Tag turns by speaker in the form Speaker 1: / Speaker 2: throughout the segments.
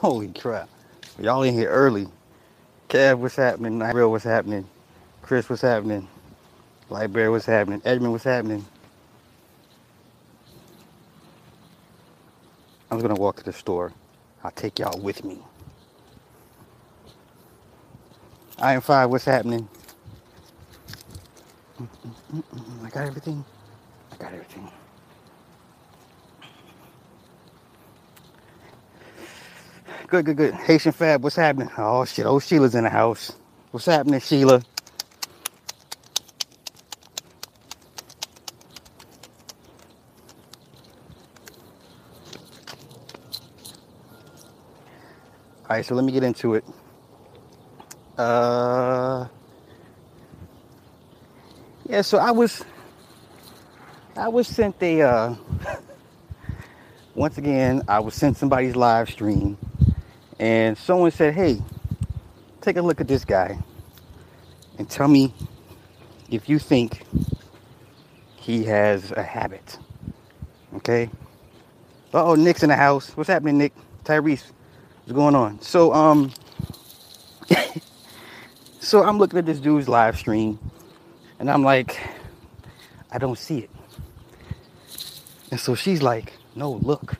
Speaker 1: Holy crap. Y'all in here early. Kev, what's happening? Real, what's happening? Chris, what's happening? Lightbear, what's happening? Edmund, what's happening? I'm gonna walk to the store. I'll take y'all with me. I am five, what's happening? Mm, mm, mm, I got everything. I got everything. Good, good, good. Haitian Fab, what's happening? Oh shit, oh Sheila's in the house. What's happening, Sheila? All right, so let me get into it. Uh, yeah, so I was, I was sent a, uh, once again, I was sent somebody's live stream, and someone said, "Hey, take a look at this guy, and tell me if you think he has a habit." Okay. Uh oh, Nick's in the house. What's happening, Nick? Tyrese, what's going on? So, um. So I'm looking at this dude's live stream and I'm like, I don't see it. And so she's like, no, look.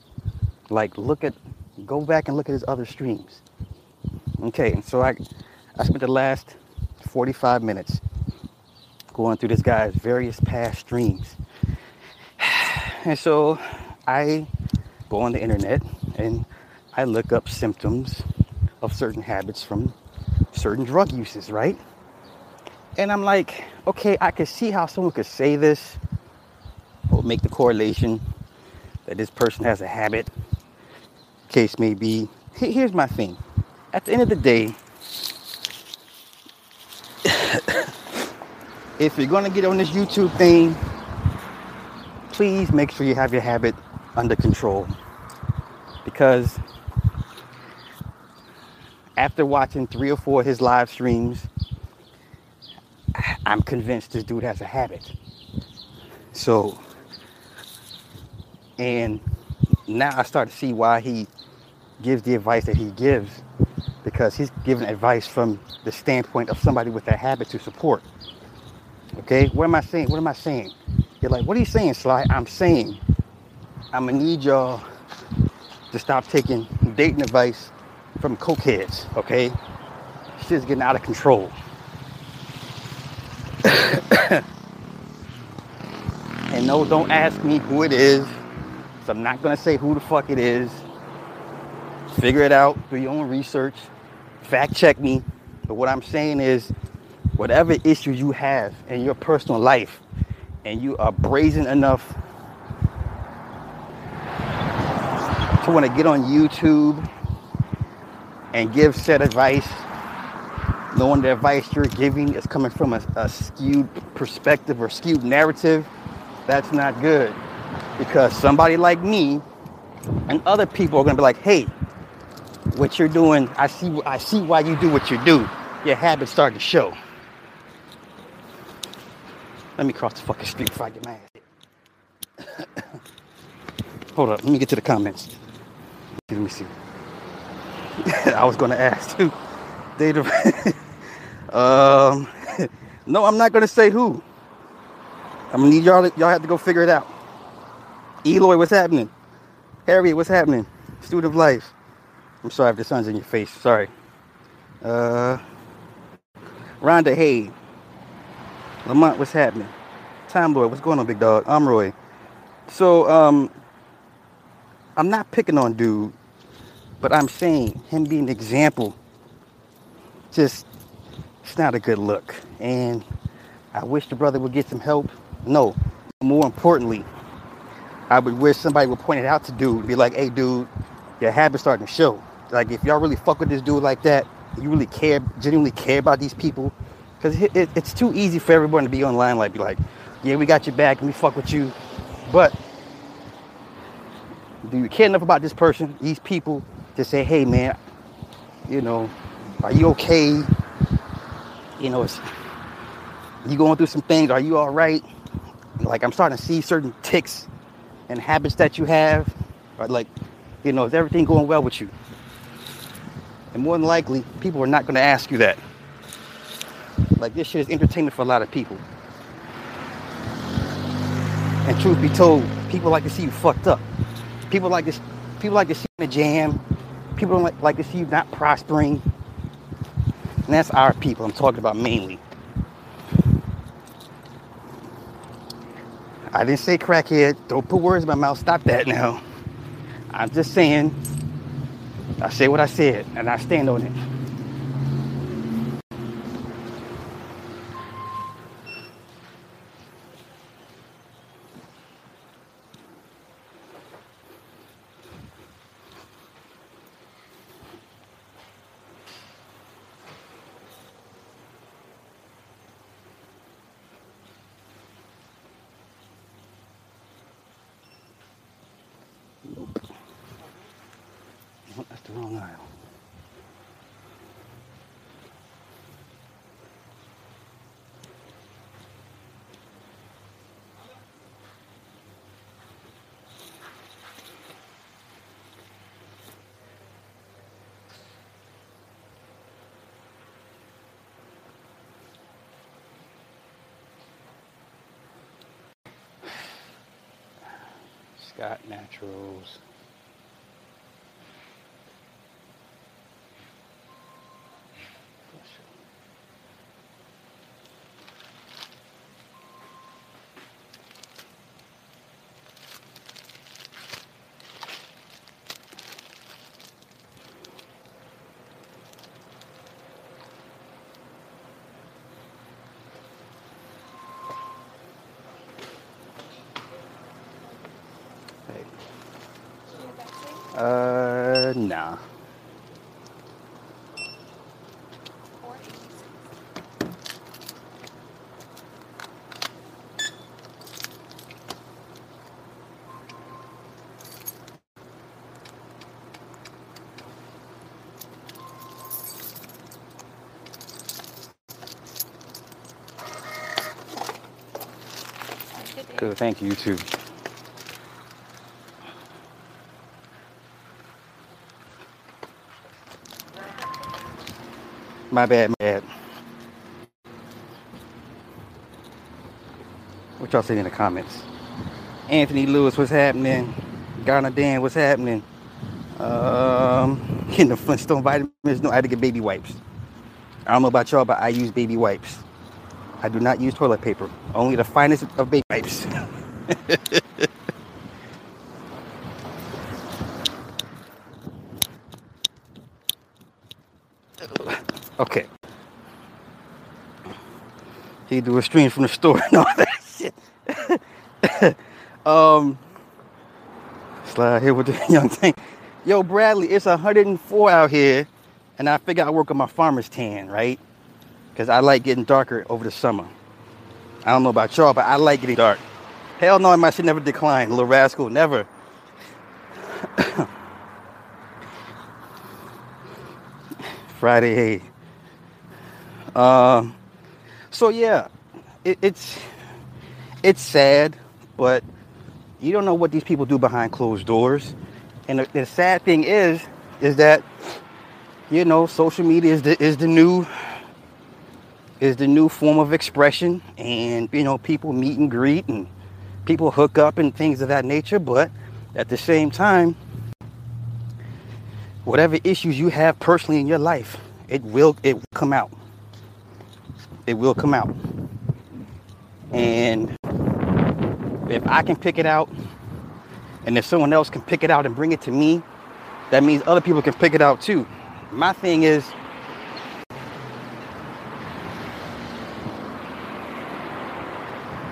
Speaker 1: Like, look at, go back and look at his other streams. Okay, so I, I spent the last 45 minutes going through this guy's various past streams. And so I go on the internet and I look up symptoms of certain habits from certain drug uses, right? And I'm like, okay, I can see how someone could say this or make the correlation that this person has a habit. Case may be. Here's my thing. At the end of the day, if you're gonna get on this YouTube thing, please make sure you have your habit under control. Because after watching three or four of his live streams, I'm convinced this dude has a habit. So, and now I start to see why he gives the advice that he gives because he's giving advice from the standpoint of somebody with a habit to support. Okay, what am I saying? What am I saying? You're like, what are you saying, Sly? I'm saying I'm gonna need y'all to stop taking dating advice from cokeheads, okay? Shit's getting out of control. and no, don't ask me who it is. So I'm not gonna say who the fuck it is. Figure it out, do your own research, fact check me. But what I'm saying is, whatever issues you have in your personal life, and you are brazen enough to want to get on YouTube and give said advice, knowing the advice you're giving is coming from a, a skewed perspective or skewed narrative, that's not good. Because somebody like me and other people are gonna be like, hey, what you're doing, I see I see why you do what you do. Your habits start to show. Let me cross the fucking street before I get mad. Hold up, let me get to the comments. Let me see. I was to ask too. Data. um, no, I'm not to say who. I'm gonna need y'all. Y'all have to go figure it out. Eloy, what's happening? Harriet, what's happening? Student of life. I'm sorry if the sun's in your face. Sorry. Uh, Rhonda, hey. Lamont, what's happening? Time Lord, what's going on, big dog? I'm Roy. So, um, I'm not picking on dude but I'm saying him being an example, just it's not a good look. And I wish the brother would get some help. No, more importantly, I would wish somebody would point it out to dude be like, hey dude, your habit's starting to show. Like if y'all really fuck with this dude like that, you really care, genuinely care about these people. Because it, it, it's too easy for everyone to be online, like, be like, yeah, we got your back and we fuck with you. But do you care enough about this person, these people, to say, hey man, you know, are you okay? You know, it's you going through some things, are you all right? Like I'm starting to see certain ticks and habits that you have. Or like, you know, is everything going well with you? And more than likely, people are not going to ask you that. Like this shit is entertainment for a lot of people. And truth be told, people like to see you fucked up. People like to people like to see you in a jam. People don't like, like to see you not prospering. And that's our people I'm talking about mainly. I didn't say crackhead. Don't put words in my mouth. Stop that now. I'm just saying, I say what I said, and I stand on it. Oh, that's the wrong aisle. Scott Naturals. Hey. Uh, nah. Thank you, you too. My bad, my bad. What y'all saying in the comments? Anthony Lewis, what's happening? Garner Dan, what's happening? Um, getting the Flintstone vitamins. No, I had to get baby wipes. I don't know about y'all, but I use baby wipes. I do not use toilet paper. Only the finest of baby wipes. okay. Stream from the store and all that shit. um, slide here with the young thing. Yo, Bradley, it's 104 out here, and I figure I work on my farmer's tan, right? Because I like getting darker over the summer. I don't know about y'all, but I like getting dark. Hell no, my shit never decline, little rascal, never. Friday, hey. Um, so yeah, it, it's it's sad, but you don't know what these people do behind closed doors. And the, the sad thing is, is that you know, social media is the is the new is the new form of expression, and you know, people meet and greet and people hook up and things of that nature. But at the same time, whatever issues you have personally in your life, it will it will come out. It will come out. And if I can pick it out, and if someone else can pick it out and bring it to me, that means other people can pick it out too. My thing is,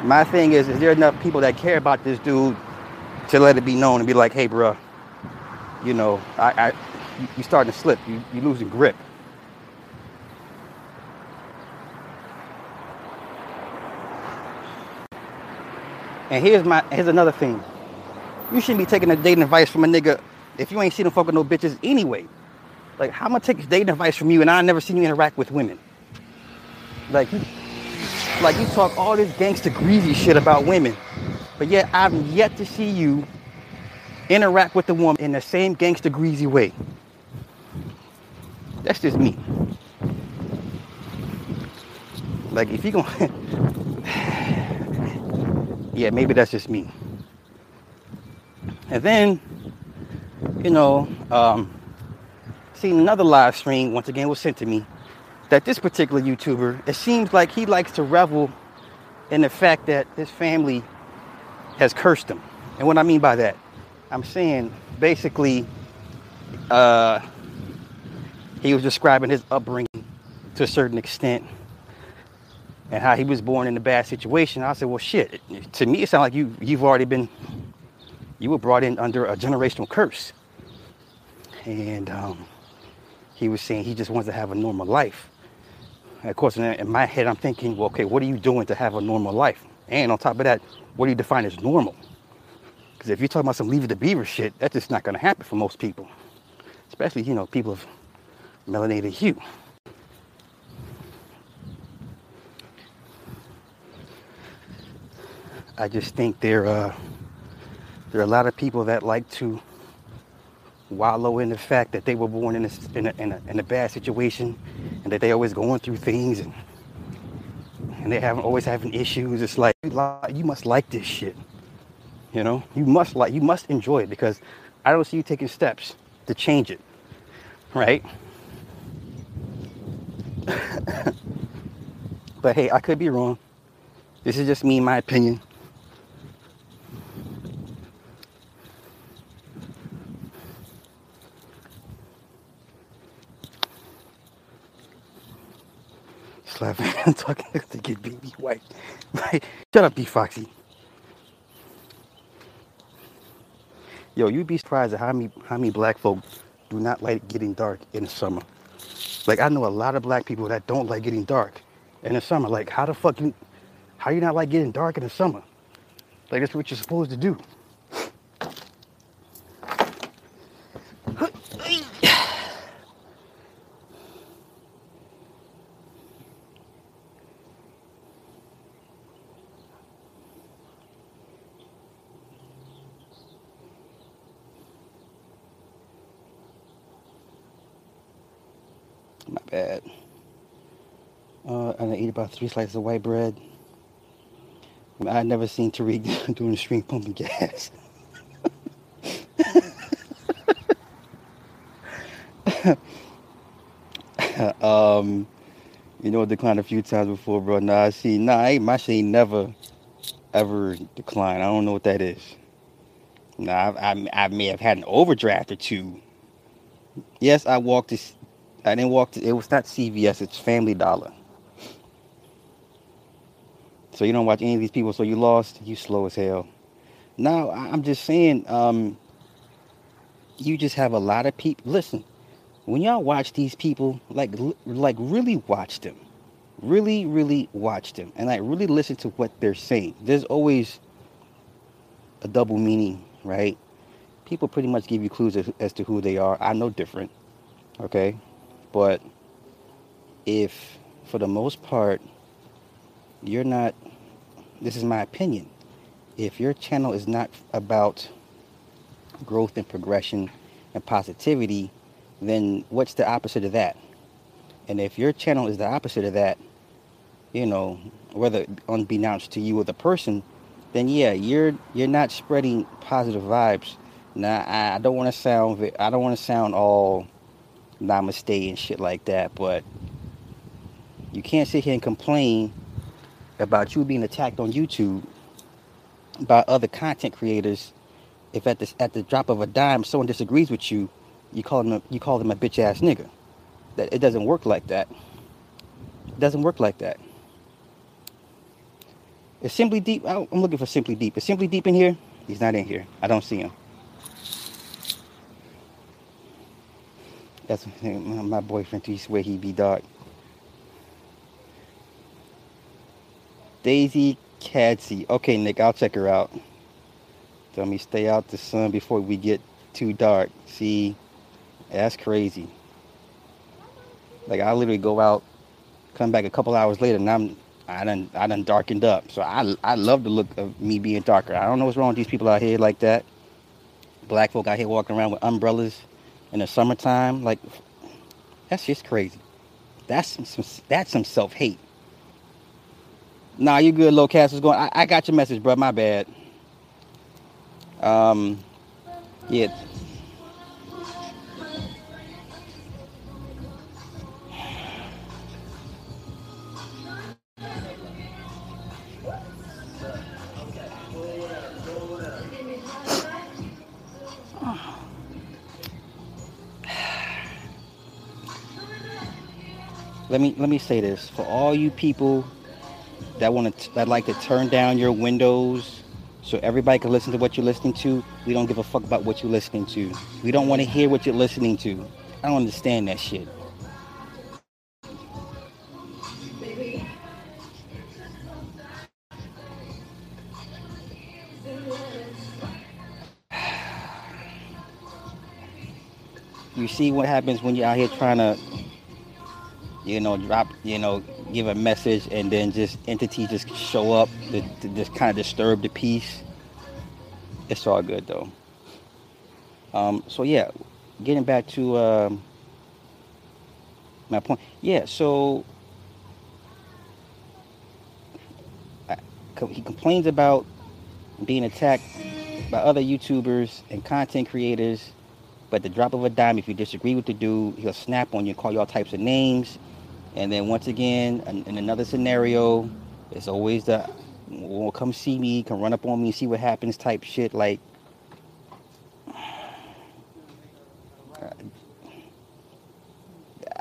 Speaker 1: my thing is, is there enough people that care about this dude to let it be known and be like, hey, bro, you know, I, I you, you starting to slip, you you losing grip. And here's my here's another thing. You shouldn't be taking a dating advice from a nigga if you ain't seen him fucking no bitches anyway. Like, how am I take dating advice from you and I never seen you interact with women? Like, like you talk all this gangster greasy shit about women, but yet I've yet to see you interact with the woman in the same gangster greasy way. That's just me. Like if you gonna Yeah, maybe that's just me. And then, you know, um, seen another live stream, once again was sent to me, that this particular YouTuber, it seems like he likes to revel in the fact that his family has cursed him. And what I mean by that, I'm saying basically uh, he was describing his upbringing to a certain extent and how he was born in a bad situation. I said, well, shit. To me, it sounds like you you've already been you were brought in under a generational curse. And um, he was saying he just wants to have a normal life. And of course, in my head, I'm thinking, well, okay, what are you doing to have a normal life? And on top of that, what do you define as normal? Because if you're talking about some leave it to beaver shit, that's just not going to happen for most people, especially you know people of melanated hue. I just think there uh, there are a lot of people that like to wallow in the fact that they were born in a, in a, in a, in a bad situation and that they're always going through things and and they haven't always having issues. It's like you must like this shit. You know, you must like you must enjoy it because I don't see you taking steps to change it. Right? but hey, I could be wrong. This is just me, my opinion. Laughing and talking to get baby white. Right? Shut up, B Foxy. Yo, you'd be surprised at how many how many black folk do not like getting dark in the summer. Like I know a lot of black people that don't like getting dark in the summer. Like how the fuck you how you not like getting dark in the summer? Like that's what you're supposed to do. My bad. Uh, and I eat about three slices of white bread. I never seen Tariq doing the stream pumping gas. um, you know, declined a few times before, bro. Nah, I see, nah, I, my shit ain't never, ever declined. I don't know what that is. Nah, I, I, I may have had an overdraft or two. Yes, I walked this I didn't walk to, it was not CVS, it's Family Dollar. So you don't watch any of these people, so you lost, you slow as hell. Now, I'm just saying, um, you just have a lot of people. Listen, when y'all watch these people, like, like really watch them. Really, really watch them. And like really listen to what they're saying. There's always a double meaning, right? People pretty much give you clues as, as to who they are. I know different. Okay? But if, for the most part, you're not, this is my opinion, if your channel is not about growth and progression and positivity, then what's the opposite of that? And if your channel is the opposite of that, you know, whether unbeknownst to you or the person, then yeah, you're you're not spreading positive vibes. Now, I don't want to sound I don't want to sound all namaste and shit like that. But you can't sit here and complain about you being attacked on YouTube by other content creators if at the at the drop of a dime someone disagrees with you, you call them a, you call them a bitch ass nigga. That it doesn't work like that. It doesn't work like that. It's Simply Deep? I'm looking for Simply Deep. Is Simply Deep in here? He's not in here. I don't see him. That's my boyfriend to where he be dark. Daisy Cadsy. Okay, Nick, I'll check her out. Tell me stay out the sun before we get too dark. See, that's crazy. Like I literally go out, come back a couple hours later, and I'm I done I done darkened up. So I I love the look of me being darker. I don't know what's wrong with these people out here like that. Black folk out here walking around with umbrellas in the summertime, like That's just crazy. That's some, some that's some self hate. Nah, you good, low cast is going. I, I got your message, bro. My bad. Um, yeah. let me let me say this for all you people that want to that like to turn down your windows so everybody can listen to what you're listening to. We don't give a fuck about what you're listening to. We don't want to hear what you're listening to. I don't understand that shit. You see what happens when you're out here trying to you know, drop, you know, give a message and then just entities just show up to, to just kind of disturb the peace. It's all good though. Um, so yeah, getting back to um, my point. Yeah, so I, he complains about being attacked by other YouTubers and content creators. But the drop of a dime, if you disagree with the dude, he'll snap on you, and call you all types of names. And then once again, in another scenario, it's always the will come see me, can run up on me, see what happens type shit. Like,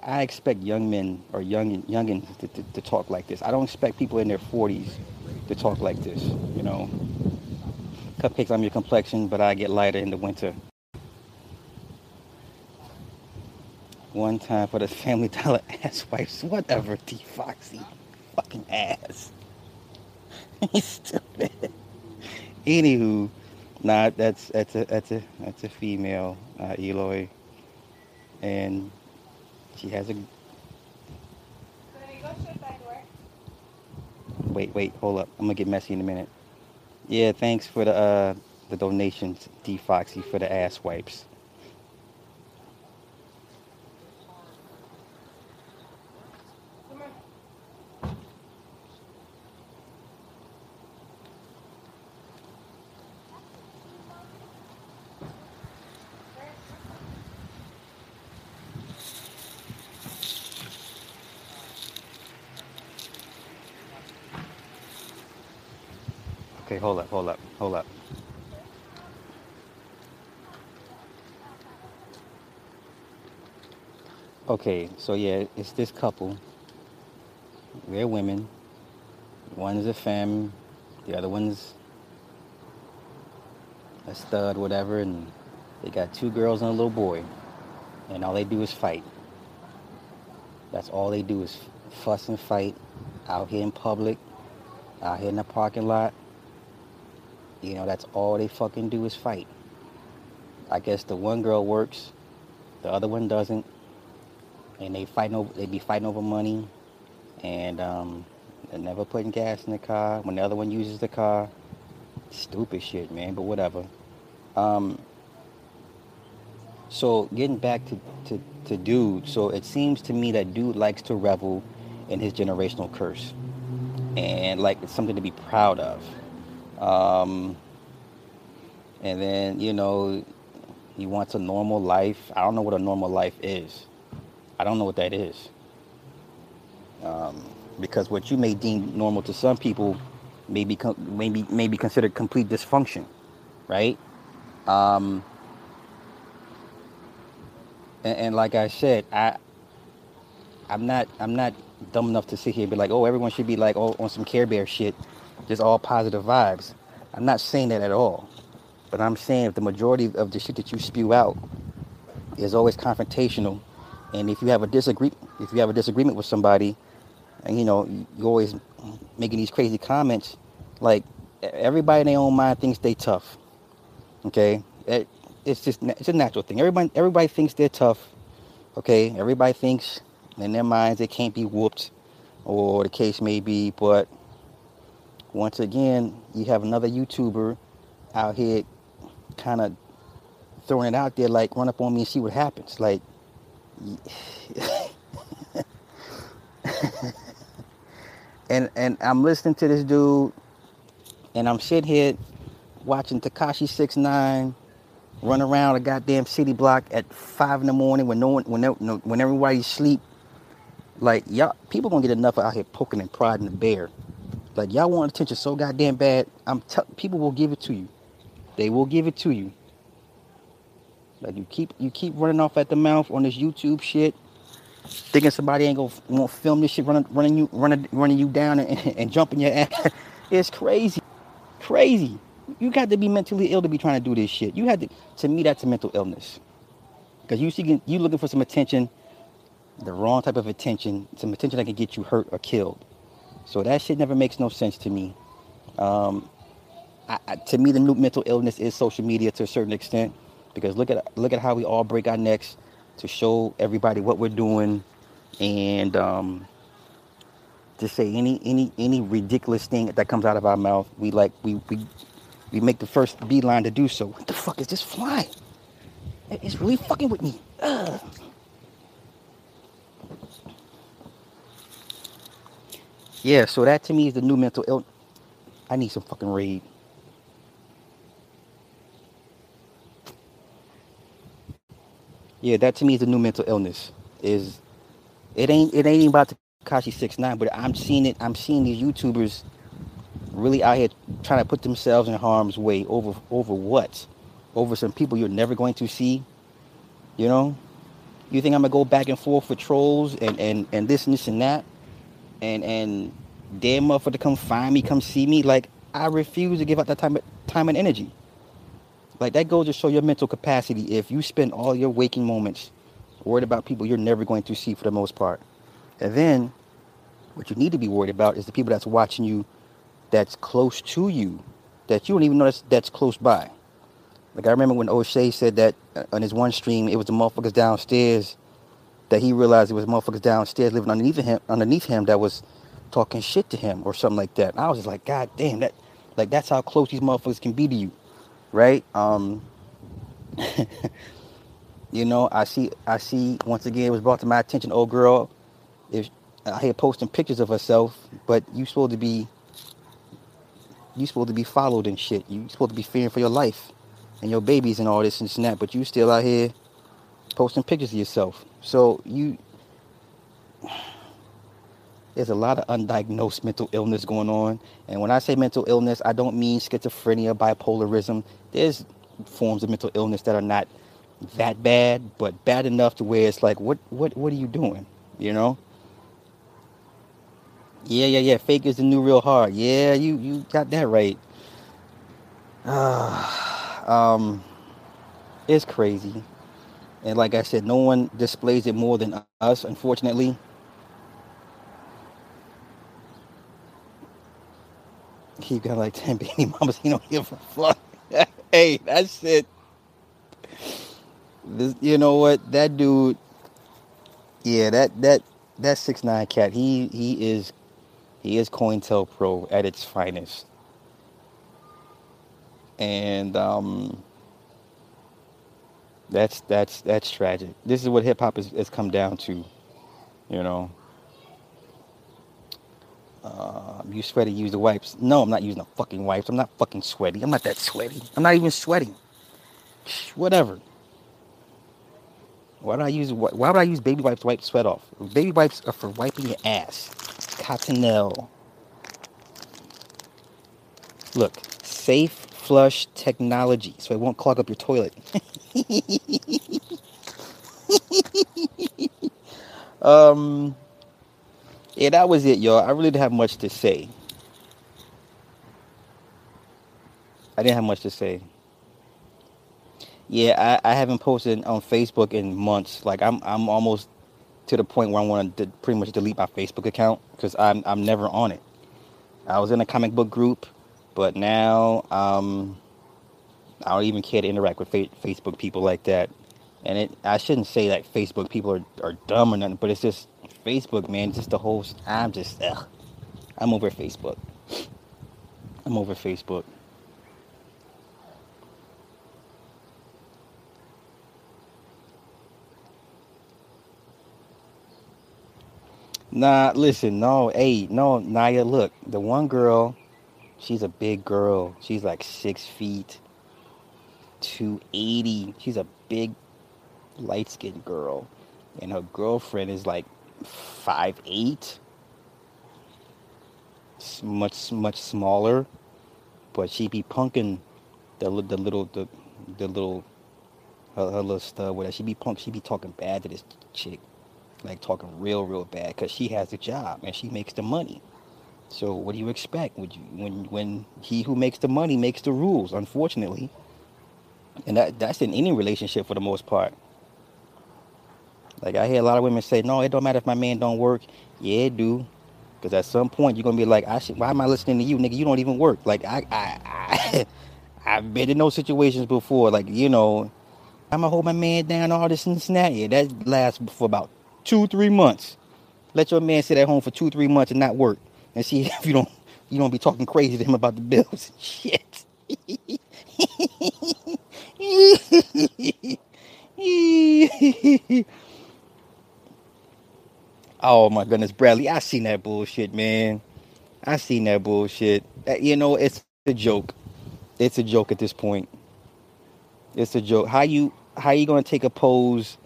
Speaker 1: I expect young men or young youngins to, to, to, talk like this. I don't expect people in their 40s to talk like this. You know, cupcakes on your complexion, but I get lighter in the winter. One time for the Family Dollar ass wipes. Whatever, T Foxy. Fucking ass. He's stupid. Anywho, nah, that's that's a that's a that's a female, uh, Eloy, and she has a. Wait, wait, hold up. I'm gonna get messy in a minute. Yeah, thanks for the uh, the donations, D Foxy, for the ass wipes. Hold up, hold up, hold up. Okay, so yeah, it's this couple. They're women. One is a femme, the other one's a stud, whatever, and they got two girls and a little boy. And all they do is fight. That's all they do is fuss and fight out here in public, out here in the parking lot. You know, that's all they fucking do is fight. I guess the one girl works, the other one doesn't, and they fight over. They be fighting over money, and um, they're never putting gas in the car. When the other one uses the car, stupid shit, man. But whatever. Um, so getting back to, to, to dude, so it seems to me that dude likes to revel in his generational curse, and like it's something to be proud of. Um, and then, you know, he wants a normal life. I don't know what a normal life is. I don't know what that is. Um, because what you may deem normal to some people may be, may be, may be considered complete dysfunction, right? Um, and, and like I said, I, I'm not, I'm not dumb enough to sit here and be like, oh, everyone should be like oh, on some Care Bear shit just all positive vibes. I'm not saying that at all. But I'm saying if the majority of the shit that you spew out is always confrontational, and if you have a disagree, if you have a disagreement with somebody, and you know you're always making these crazy comments, like everybody in their own mind thinks they tough. Okay, it, it's just it's a natural thing. Everybody everybody thinks they're tough. Okay, everybody thinks in their minds they can't be whooped, or the case may be. But once again, you have another YouTuber out here kind of throwing it out there like run up on me and see what happens. Like and and I'm listening to this dude, and I'm sitting here watching Tekashi Six Nine run around a goddamn city block at five in the morning when no one when no, when everybody's sleep. Like y'all, people gonna get enough out here poking and prodding the bear. Like y'all want attention so goddamn bad. I'm t- people will give it to you. They will give it to you. Like you keep you keep running off at the mouth on this YouTube shit, thinking somebody ain't gonna won't film this shit running running you running running you down and, and jumping your ass. it's crazy, crazy. You got to be mentally ill to be trying to do this shit. You had to to me that's a mental illness, because you seeking you looking for some attention, the wrong type of attention, some attention that can get you hurt or killed. So that shit never makes no sense to me. Um, I, I, to me, the new mental illness is social media to a certain extent because look at look at how we all break our necks to show everybody what we're doing and um, to say any any any ridiculous thing that comes out of our mouth we like we we we make the first beeline to do so what the fuck is this fly it's really fucking with me Ugh. Yeah so that to me is the new mental illness i need some fucking raid Yeah, that to me is the new mental illness. Is it ain't it ain't about Tekashi Six Nine, but I'm seeing it. I'm seeing these YouTubers really out here trying to put themselves in harm's way over over what? Over some people you're never going to see. You know, you think I'm gonna go back and forth for trolls and and and this and this and that, and and damn motherfucker to come find me, come see me? Like I refuse to give up that time time and energy. Like that goes to show your mental capacity if you spend all your waking moments worried about people you're never going to see for the most part. And then what you need to be worried about is the people that's watching you that's close to you that you don't even know that's, that's close by. Like I remember when O'Shea said that uh, on his one stream, it was the motherfuckers downstairs that he realized it was motherfuckers downstairs living underneath him underneath him that was talking shit to him or something like that. I was just like, God damn, that like that's how close these motherfuckers can be to you right? Um, you know, I see, I see. Once again, it was brought to my attention. Old girl, if I here posting pictures of herself, but you supposed to be, you supposed to be followed and shit. You supposed to be fearing for your life and your babies and all this and that. But you still out here posting pictures of yourself. So you there's a lot of undiagnosed mental illness going on. And when I say mental illness, I don't mean schizophrenia, bipolarism. There's forms of mental illness that are not that bad, but bad enough to where it's like, what, what, what are you doing? You know? Yeah, yeah, yeah. Fake is the new real hard. Yeah, you, you got that right. Uh, um, it's crazy. And like I said, no one displays it more than us, unfortunately. He got like 10 baby mamas. He don't give a fuck. hey, that's it. This, you know what? That dude, yeah, that that that six nine cat. He he is he is COINTELPRO at its finest. And um that's that's that's tragic. This is what hip hop has, has come down to, you know. Uh, you sweaty, use the wipes. No, I'm not using the fucking wipes. I'm not fucking sweaty. I'm not that sweaty. I'm not even sweating. Whatever. Why do I use why would I use baby wipes to wipe sweat off? Baby wipes are for wiping your ass. Cottonelle. Look, safe flush technology, so it won't clog up your toilet. um yeah, that was it, y'all. I really didn't have much to say. I didn't have much to say. Yeah, I, I haven't posted on Facebook in months. Like I'm I'm almost to the point where I want to pretty much delete my Facebook account because I'm I'm never on it. I was in a comic book group, but now um, I don't even care to interact with fa- Facebook people like that. And it I shouldn't say that Facebook people are, are dumb or nothing, but it's just Facebook, man, just the whole. I'm just, ugh. I'm over Facebook. I'm over Facebook. Nah, listen, no, hey, no, Naya, look, the one girl, she's a big girl. She's like six feet, 280. She's a big, light skinned girl. And her girlfriend is like five eight, much, much smaller. But she be punking the, the little, the, the little, her, her little stud, whatever. She be punk, she be talking bad to this chick. Like talking real, real bad because she has the job and she makes the money. So what do you expect? Would you when when he who makes the money makes the rules? Unfortunately, and that that's in any relationship for the most part. Like I hear a lot of women say, "No, it don't matter if my man don't work." Yeah, it do. Because at some point you're gonna be like, "I should. Why am I listening to you, nigga? You don't even work." Like I I, I I've been in those situations before. Like you know, I'm gonna hold my man down, all this and that. Yeah, that lasts for about two, three months. Let your man sit at home for two, three months and not work, and see if you don't you don't be talking crazy to him about the bills. Shit. oh my goodness, Bradley, I seen that bullshit, man. I seen that bullshit. Uh, you know, it's a joke. It's a joke at this point. It's a joke. How you how you gonna take a pose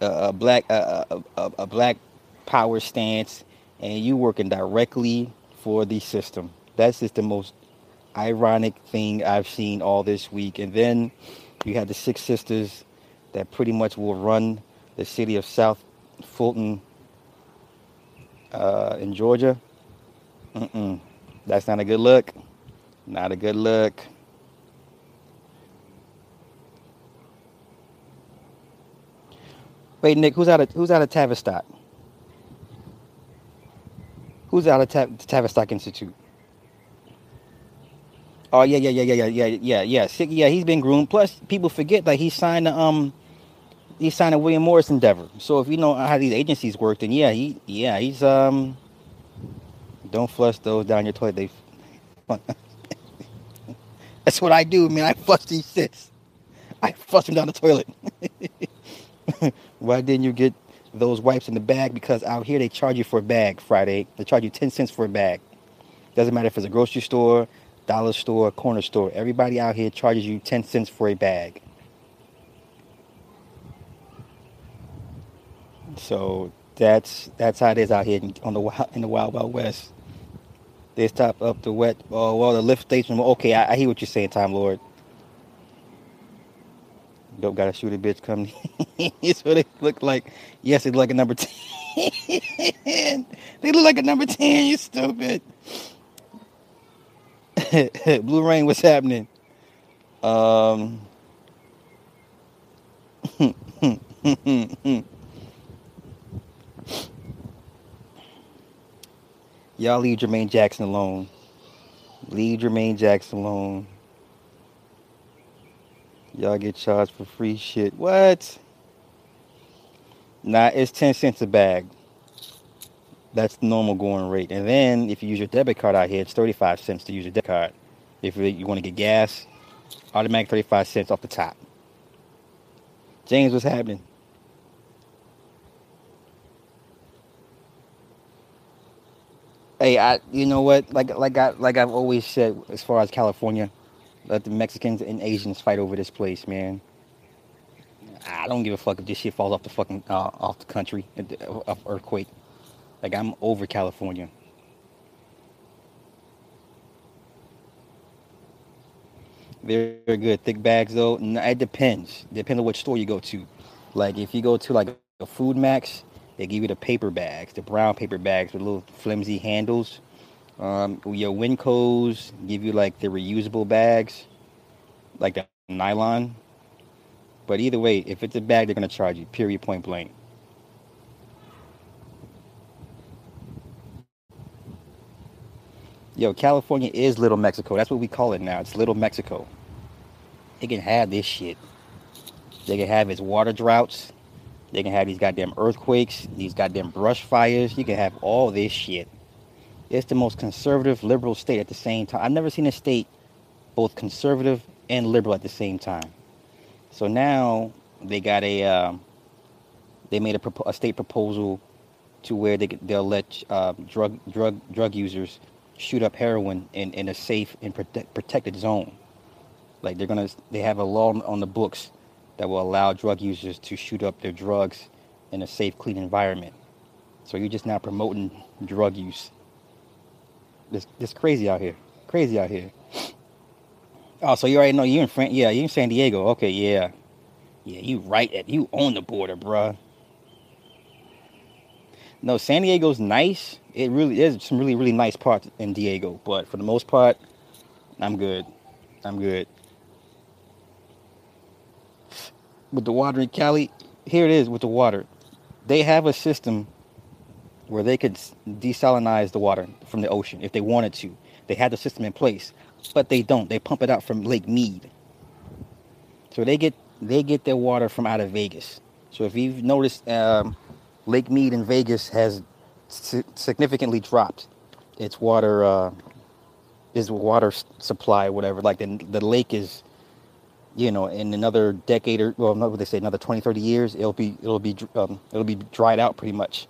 Speaker 1: a, black a, a, a black power stance and you working directly for the system. That's just the most ironic thing I've seen all this week. And then you have the six sisters that pretty much will run the city of South Fulton uh, in Georgia. Mm-mm. That's not a good look. Not a good look. Wait, Nick, who's out of who's out of Tavistock? Who's out of Ta- Tavistock Institute? Oh yeah, yeah, yeah, yeah, yeah, yeah, yeah, yeah. Yeah, he's been groomed. Plus, people forget that he signed the um, he signed a William Morris endeavor. So if you know how these agencies work, then yeah, he yeah he's um. Don't flush those down your toilet. They. That's what I do, man. I flush these shits. I flush them down the toilet. Why didn't you get those wipes in the bag? Because out here they charge you for a bag Friday. They charge you 10 cents for a bag. Doesn't matter if it's a grocery store, dollar store, corner store. Everybody out here charges you 10 cents for a bag. So that's that's how it is out here on the in the wild wild west. They stop up the wet. Oh well, the lift station. Okay, I, I hear what you're saying, Time Lord. Dope got to shoot a bitch come. it's what they look like. Yes, they look like a number 10. they look like a number 10, you stupid. Blue Rain, what's happening? Um, Y'all leave Jermaine Jackson alone. Leave Jermaine Jackson alone. Y'all get charged for free shit. What? Nah, it's 10 cents a bag. That's the normal going rate. And then if you use your debit card out here, it's 35 cents to use your debit card. If you want to get gas, automatic 35 cents off the top. James, what's happening? Hey, I you know what? Like like I like I've always said as far as California, let the Mexicans and Asians fight over this place, man. I don't give a fuck if this shit falls off the fucking uh, off the country of earthquake. Like I'm over California. Very, very good. Thick bags though. It depends. Depends on which store you go to. Like if you go to like a Food Max, they give you the paper bags, the brown paper bags with little flimsy handles. Um, your Wincos give you like the reusable bags, like the nylon. But either way, if it's a bag, they're gonna charge you. Period. Point blank. Yo, California is Little Mexico. That's what we call it now. It's Little Mexico. They can have this shit. They can have its water droughts. They can have these goddamn earthquakes, these goddamn brush fires. You can have all this shit. It's the most conservative, liberal state at the same time. I've never seen a state both conservative and liberal at the same time. So now they got a, uh, they made a, a, state proposal to where they they'll let uh, drug drug drug users shoot up heroin in, in a safe and protect, protected zone. Like they're gonna they have a law on the books that will allow drug users to shoot up their drugs in a safe, clean environment. So you're just now promoting drug use. This this crazy out here. Crazy out here. Oh, so you already know you in France? Yeah, you in San Diego. Okay, yeah, yeah. You right at you on the border, bruh. No, San Diego's nice. It really is some really really nice parts in Diego, but for the most part, I'm good. I'm good. With the water in Cali, here it is with the water. They have a system where they could desalinize the water from the ocean if they wanted to. They had the system in place, but they don't. They pump it out from Lake Mead. So they get they get their water from out of Vegas. So if you've noticed, um, Lake Mead in Vegas has significantly dropped its water uh, water supply, whatever. Like the the lake is, you know, in another decade or well, not what they say, another 20, 30 years, it'll be it'll be um, it'll be dried out pretty much.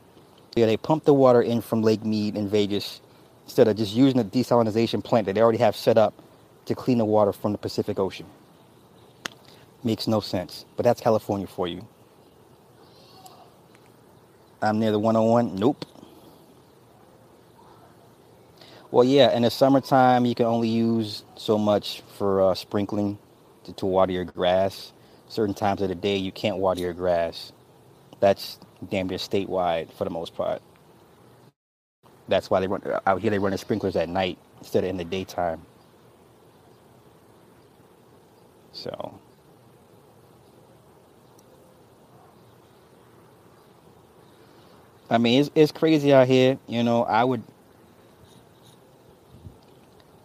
Speaker 1: Yeah, they pump the water in from Lake Mead in Vegas instead of just using the desalination plant that they already have set up to clean the water from the Pacific Ocean. Makes no sense, but that's California for you. I'm near the 101. Nope. Well, yeah, in the summertime, you can only use so much for uh, sprinkling to, to water your grass. Certain times of the day, you can't water your grass. That's damn near statewide for the most part. That's why they run out here. They run the sprinklers at night instead of in the daytime. So. I mean, it's, it's crazy out here. You know, I would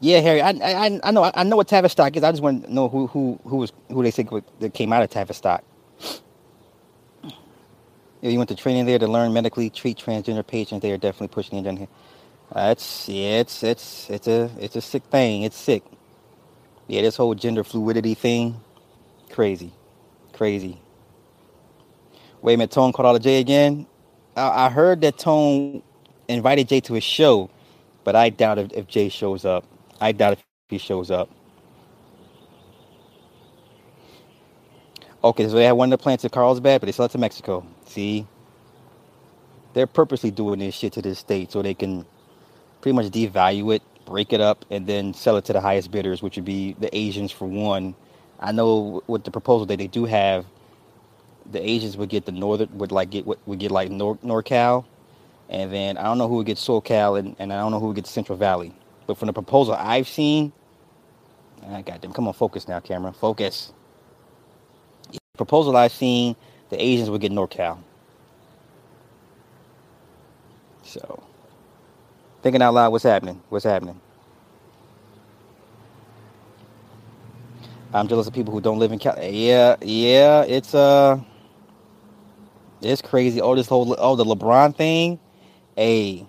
Speaker 1: yeah, Harry. I I I know I know what Tavistock is. I just want to know who who who was who they think that came out of Tavistock. Yeah, you went to training there to learn medically treat transgender patients. They are definitely pushing it in here. Uh, it's yeah, it's it's it's a it's a sick thing. It's sick. Yeah, this whole gender fluidity thing, crazy, crazy. Wait a minute, Tone called out Jay again. I, I heard that Tone invited Jay to his show, but I doubt if, if Jay shows up. I doubt if he shows up. Okay, so they had one of the plants in Carlsbad, but they sell it to Mexico. See? They're purposely doing this shit to this state so they can pretty much devalue it, break it up, and then sell it to the highest bidders, which would be the Asians for one. I know with the proposal that they do have, the Asians would get the northern would like get would get like Nor- NorCal, and then I don't know who would get SoCal, and, and I don't know who would get Central Valley. But from the proposal I've seen, I got them. Come on, focus now, camera. Focus. Proposal I've seen, the Asians would get NorCal. So, thinking out loud, what's happening? What's happening? I'm jealous of people who don't live in Cal. Yeah, yeah, it's uh, it's crazy. Oh, this whole oh the LeBron thing. Hey,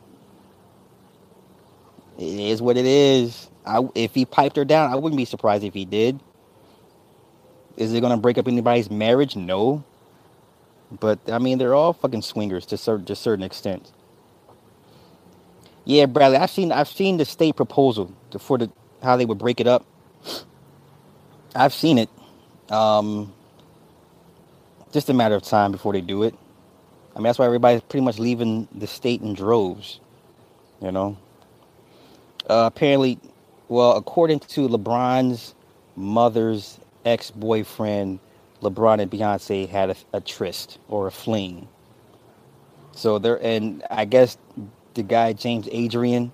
Speaker 1: it is what it is. I, if he piped her down, I wouldn't be surprised if he did. Is it gonna break up anybody's marriage? No. But I mean, they're all fucking swingers to certain to certain extent. Yeah, Bradley, I've seen I've seen the state proposal for the how they would break it up. I've seen it. Um, just a matter of time before they do it. I mean, that's why everybody's pretty much leaving the state in droves. You know, uh, apparently, well, according to LeBron's mother's ex boyfriend, LeBron and Beyonce had a, a tryst or a fling. So there, and I guess the guy James Adrian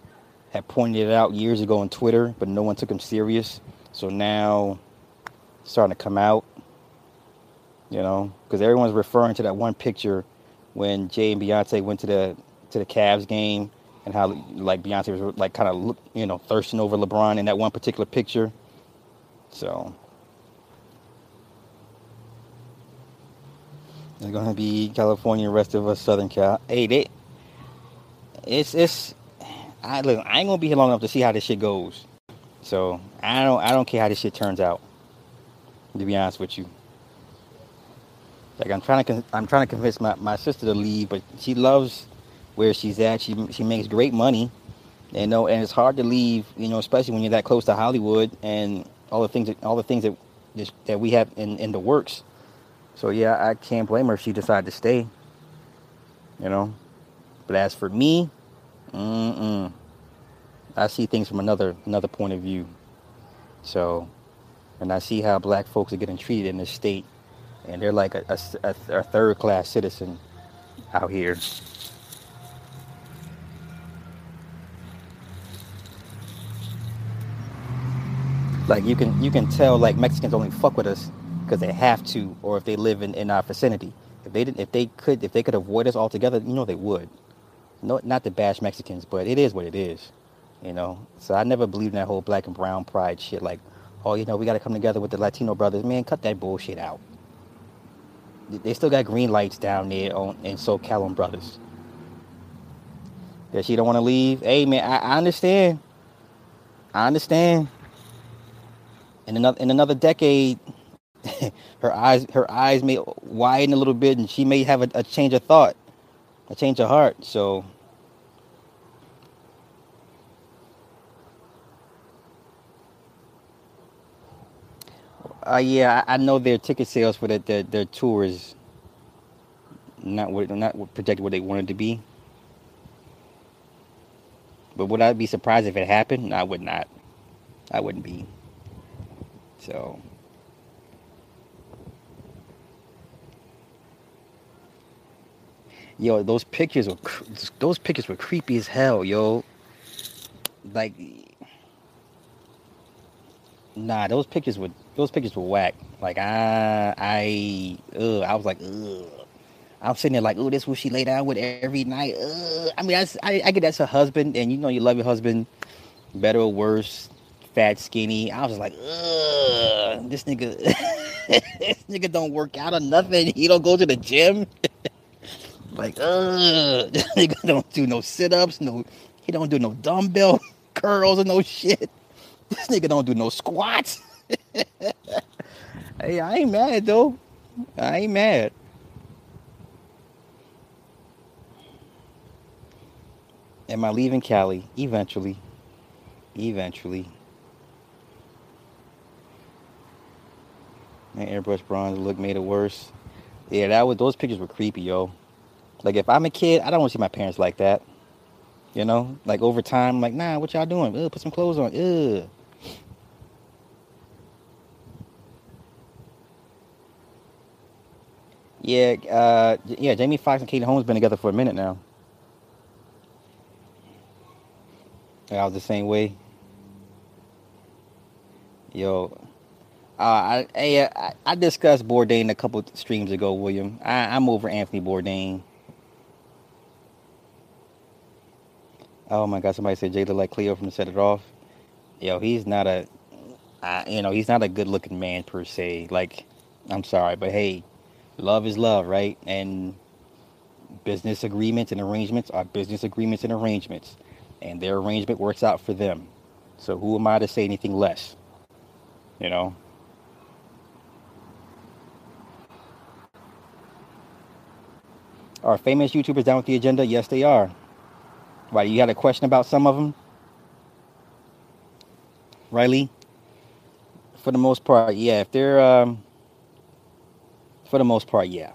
Speaker 1: had pointed it out years ago on Twitter, but no one took him serious. So now, it's starting to come out. You know, because everyone's referring to that one picture when Jay and Beyonce went to the to the Cavs game and how like Beyonce was like kind of you know thirsting over LeBron in that one particular picture. So it's gonna be California, rest of us Southern Cal. Hey, they, it's it's. I look, I ain't gonna be here long enough to see how this shit goes. So I don't I don't care how this shit turns out. To be honest with you. Like I'm trying to I'm trying to convince my, my sister to leave, but she loves where she's at. She she makes great money, you know, and it's hard to leave, you know, especially when you're that close to Hollywood and all the things that all the things that that we have in in the works. So yeah, I can't blame her if she decided to stay. You know, but as for me, mm-mm, I see things from another another point of view. So, and I see how black folks are getting treated in this state, and they're like a, a, a third class citizen out here. Like you can you can tell like Mexicans only fuck with us because they have to, or if they live in, in our vicinity. If they didn't, if they could, if they could avoid us altogether, you know they would. No, not to bash Mexicans, but it is what it is, you know. So I never believed in that whole black and brown pride shit. Like, oh, you know, we got to come together with the Latino brothers. Man, cut that bullshit out. They still got green lights down there on in SoCal on Brothers. That she don't want to leave. Hey man, I, I understand. I understand in another in another decade, her eyes her eyes may widen a little bit, and she may have a, a change of thought, a change of heart. So. Uh, yeah, I, I know their ticket sales for their, their, their tour is not what not projected what they wanted to be. But would I be surprised if it happened? I would not. I wouldn't be. So yo, those pictures were those pictures were creepy as hell, yo. Like, nah, those pictures were those pictures were whack. Like I I ugh, I was like ugh. I'm sitting there like, oh, this what she lay down with every night. Ugh. I mean, I, I, I get that's her husband, and you know you love your husband, better or worse fat, skinny. I was like, ugh, this nigga, this nigga don't work out or nothing. He don't go to the gym. like, this nigga don't do no sit ups, no, he don't do no dumbbell curls or no shit. This nigga don't do no squats. hey, I ain't mad though. I ain't mad. Am I leaving Cali? Eventually. Eventually. And airbrush bronze look made it worse. Yeah, that was those pictures were creepy, yo. Like if I'm a kid, I don't want to see my parents like that. You know, like over time, I'm like, nah, what y'all doing? Ugh, put some clothes on. Ugh. Yeah, uh, yeah. Jamie Foxx and Katie Holmes been together for a minute now. I was the same way. Yo, uh, I, I, I discussed Bourdain a couple streams ago, William. I, I'm over Anthony Bourdain. Oh my God! Somebody said looked like Cleo from Set It Off. Yo, he's not a, uh, you know, he's not a good-looking man per se. Like, I'm sorry, but hey, love is love, right? And business agreements and arrangements are business agreements and arrangements, and their arrangement works out for them. So who am I to say anything less? You know. Are famous YouTubers down with the agenda? Yes, they are. Why, you had a question about some of them? Riley? For the most part, yeah. If they're, um, for the most part, yeah.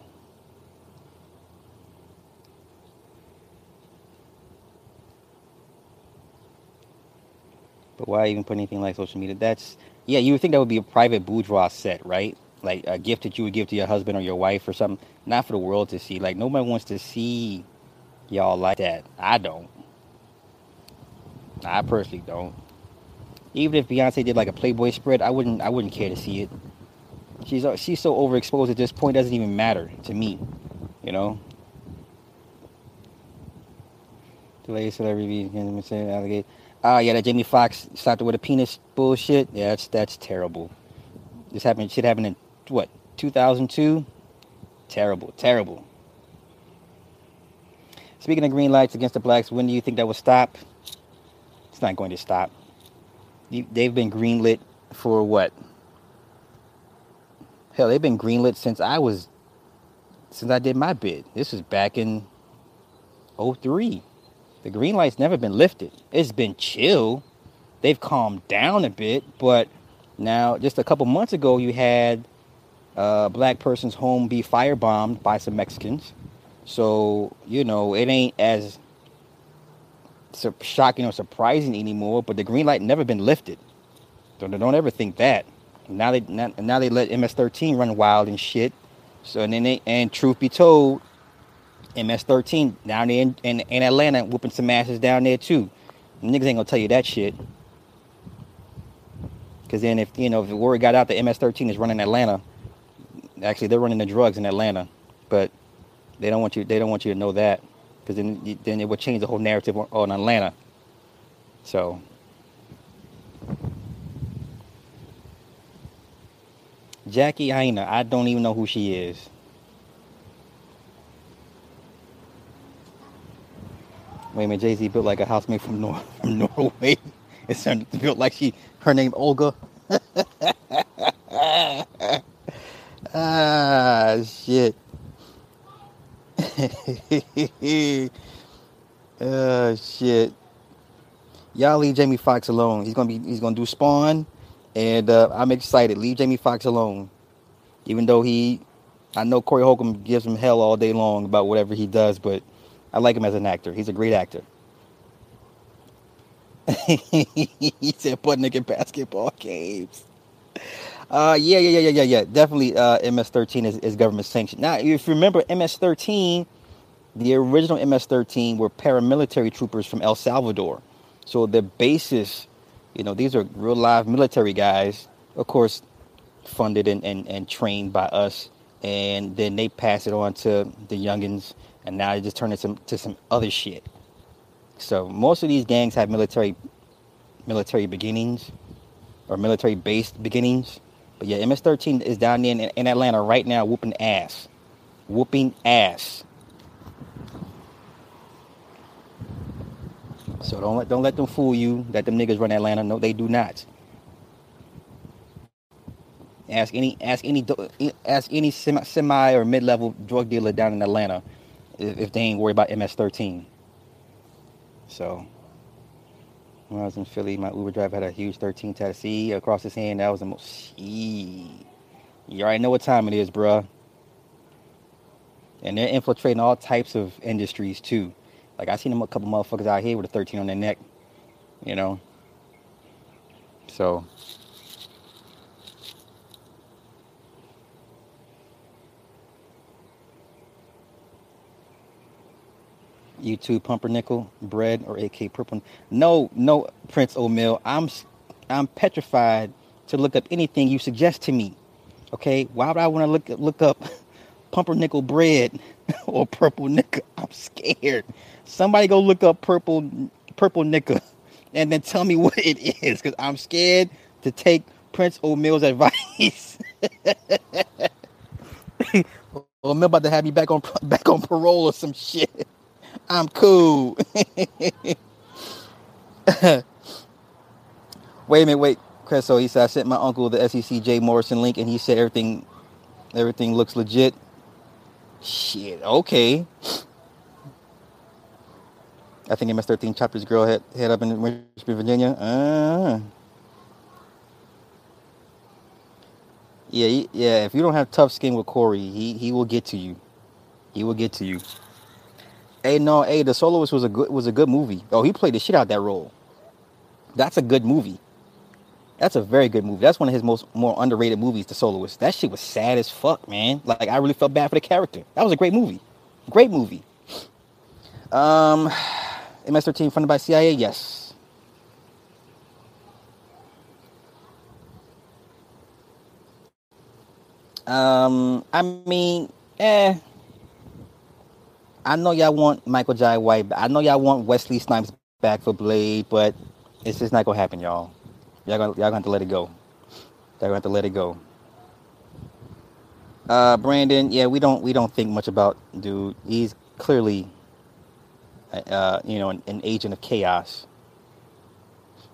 Speaker 1: But why even put anything like social media? That's, yeah, you would think that would be a private bourgeois set, right? like a gift that you would give to your husband or your wife or something, not for the world to see. Like nobody wants to see y'all like that. I don't. I personally don't. Even if Beyonce did like a Playboy spread, I wouldn't. I wouldn't care to see it. She's she's so overexposed at this point. It doesn't even matter to me. You know. Delay celebrity allegate. Ah, yeah, that Jamie Foxx slapped her with a penis bullshit. Yeah, that's that's terrible. This happened. Shit happened in what 2002 terrible terrible speaking of green lights against the blacks when do you think that will stop it's not going to stop they've been greenlit for what hell they've been greenlit since i was since i did my bid this was back in 03. The green light's never been lifted. It's been chill. They've calmed down a bit, but now just a couple months ago, you had a black person's home be firebombed by some Mexicans. So you know it ain't as shocking or surprising anymore. But the green light never been lifted. So don't ever think that. Now they now they let MS-13 run wild and shit. So and then they, and truth be told, MS-13 down there in, in, in Atlanta whooping some asses down there too. Niggas ain't gonna tell you that shit. Cause then if you know if the word got out that MS-13 is running Atlanta, actually they're running the drugs in Atlanta, but they don't want you they don't want you to know that because then then it would change the whole narrative on, Atlanta. So. Jackie Aina, I don't even know who she is. Wait a minute, Jay Z built like a housemate from, Nor- from Norway. It's built like she, her name Olga. ah, shit. oh shit. Y'all leave Jamie Foxx alone. He's gonna be he's gonna do Spawn, and uh, I'm excited. Leave Jamie Foxx alone. Even though he, I know Corey Holcomb gives him hell all day long about whatever he does, but I like him as an actor. He's a great actor. he said put nigga basketball games. Uh, yeah, yeah, yeah, yeah, yeah, Definitely, uh, MS-13 is, is government sanctioned. Now, if you remember, MS-13, the original MS-13 were paramilitary troopers from El Salvador. So the basis, you know, these are real live military guys, of course, funded and, and, and trained by us. And then they pass it on to the youngins and now they just turn it to, to some other shit. So most of these gangs have military military beginnings or military based beginnings. But yeah, MS-13 is down in, in Atlanta right now, whooping ass, whooping ass. So don't let don't let them fool you that them niggas run Atlanta. No, they do not. Ask any ask any ask any semi, semi or mid level drug dealer down in Atlanta if they ain't worried about MS-13. So when I was in Philly, my Uber driver had a huge 13 tattoo across his hand. That was the most. Shee. You already know what time it is, bruh. And they're infiltrating all types of industries too. Like I seen them a couple motherfuckers out here with a 13 on their neck. You know. So YouTube pumpernickel bread or AK purple. No, no, Prince O'Mill. I'm I'm petrified to look up anything you suggest to me. Okay, why would I want to look look up pumpernickel bread or purple nickel? I'm scared. Somebody go look up purple purple nickel and then tell me what it is because I'm scared to take Prince O'Mill's advice. O'Mill about to have me back on back on parole or some shit. I'm cool. wait a minute, wait, Chris. So he said I sent my uncle the SEC Jay Morrison link, and he said everything, everything looks legit. Shit. Okay. I think MS-13 chopped his girl head, head up in Richmond, Virginia. Uh. Yeah, yeah. If you don't have tough skin with Corey, he he will get to you. He will get to you. Hey, no, hey, The Soloist was a good was a good movie. Oh, he played the shit out that role. That's a good movie. That's a very good movie. That's one of his most more underrated movies, The Soloist. That shit was sad as fuck, man. Like I really felt bad for the character. That was a great movie. Great movie. Um MS-13 funded by CIA, yes. Um, I mean, eh, I know y'all want Michael Jai White. I know y'all want Wesley Snipes back for Blade, but it's just not gonna happen, y'all. Y'all gonna y'all gonna have to let it go. Y'all gonna have to let it go. Uh, Brandon, yeah, we don't we don't think much about dude. He's clearly, uh, you know, an, an agent of chaos.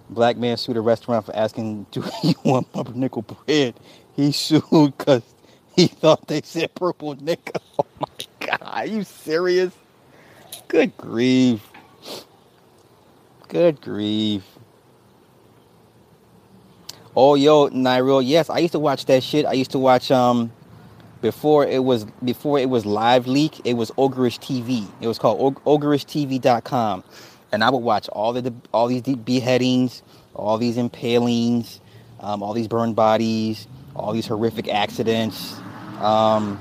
Speaker 1: Black man sued a restaurant for asking, "Do you want pumpernickel bread?" He sued because he thought they said purple nickel. Oh my god, are you serious? Good grief. Good grief. Oh, yo, Nyril. Yes, I used to watch that shit. I used to watch um before it was before it was live leak. It was Ogrish TV. It was called ogrishtv.com, and I would watch all the all these beheadings, all these impalings, um, all these burned bodies, all these horrific accidents. Um,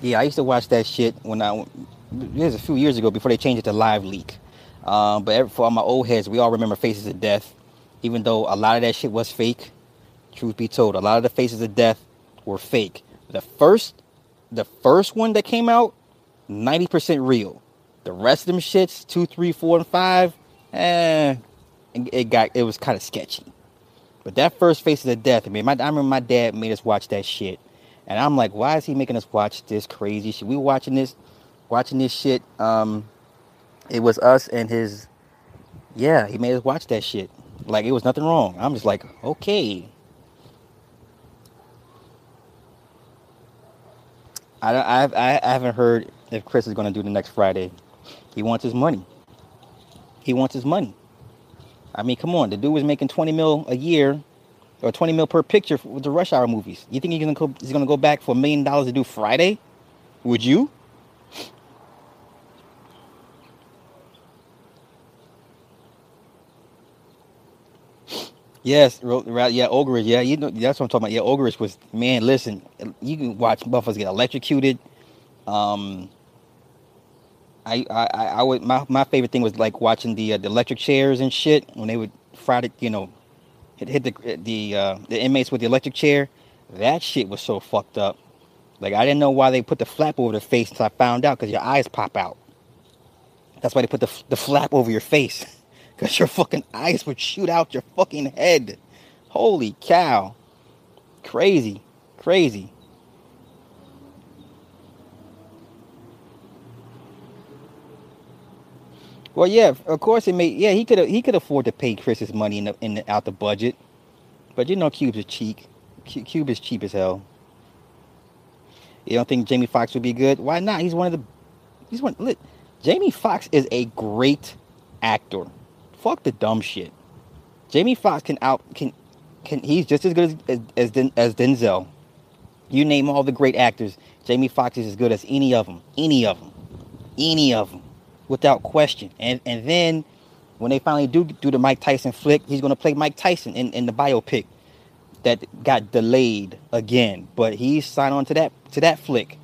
Speaker 1: yeah, I used to watch that shit when I. It was a few years ago before they changed it to live leak. Um, but for all my old heads, we all remember Faces of Death, even though a lot of that shit was fake. Truth be told, a lot of the Faces of Death were fake. The first, the first one that came out, ninety percent real. The rest of them shits, two, three, four, and five, eh, it got it was kind of sketchy. But that first Faces of Death, I mean, my, I remember my dad made us watch that shit, and I'm like, why is he making us watch this crazy shit? We were watching this, watching this shit. Um, it was us and his yeah he made us watch that shit. Like it was nothing wrong. I'm just like okay. I i, I haven't heard if chris is going to do the next friday. He wants his money. He wants his money. I mean come on the dude was making 20 mil a year or 20 mil per picture with the rush hour movies you think he's to go he's to go back for a million dollars to do friday would you Yes, yeah, Ogrish. Yeah, you know that's what I'm talking about. Yeah, Ogrish was man. Listen, you can watch buffaloes get electrocuted. Um, I, I, I would my, my favorite thing was like watching the uh, the electric chairs and shit when they would fry. You know, hit, hit the the uh, the inmates with the electric chair. That shit was so fucked up. Like I didn't know why they put the flap over the face until I found out because your eyes pop out. That's why they put the the flap over your face. Because your fucking eyes would shoot out your fucking head. Holy cow. Crazy. Crazy. Well, yeah, of course it made. Yeah, he could he could afford to pay Chris's money in the, in the, out the budget, but you know, Cube's a cheap. Cube is cheap as hell. You don't think Jamie Foxx would be good? Why not? He's one of the. He's one. Look, Jamie Foxx is a great actor. Fuck the dumb shit. Jamie Foxx can out can can he's just as good as as, as, Denzel. You name all the great actors, Jamie Foxx is as good as any of them. Any of them. Any of them. Without question. And and then when they finally do do the Mike Tyson flick, he's going to play Mike Tyson in, in the biopic that got delayed again. But he's signed on to that to that flick.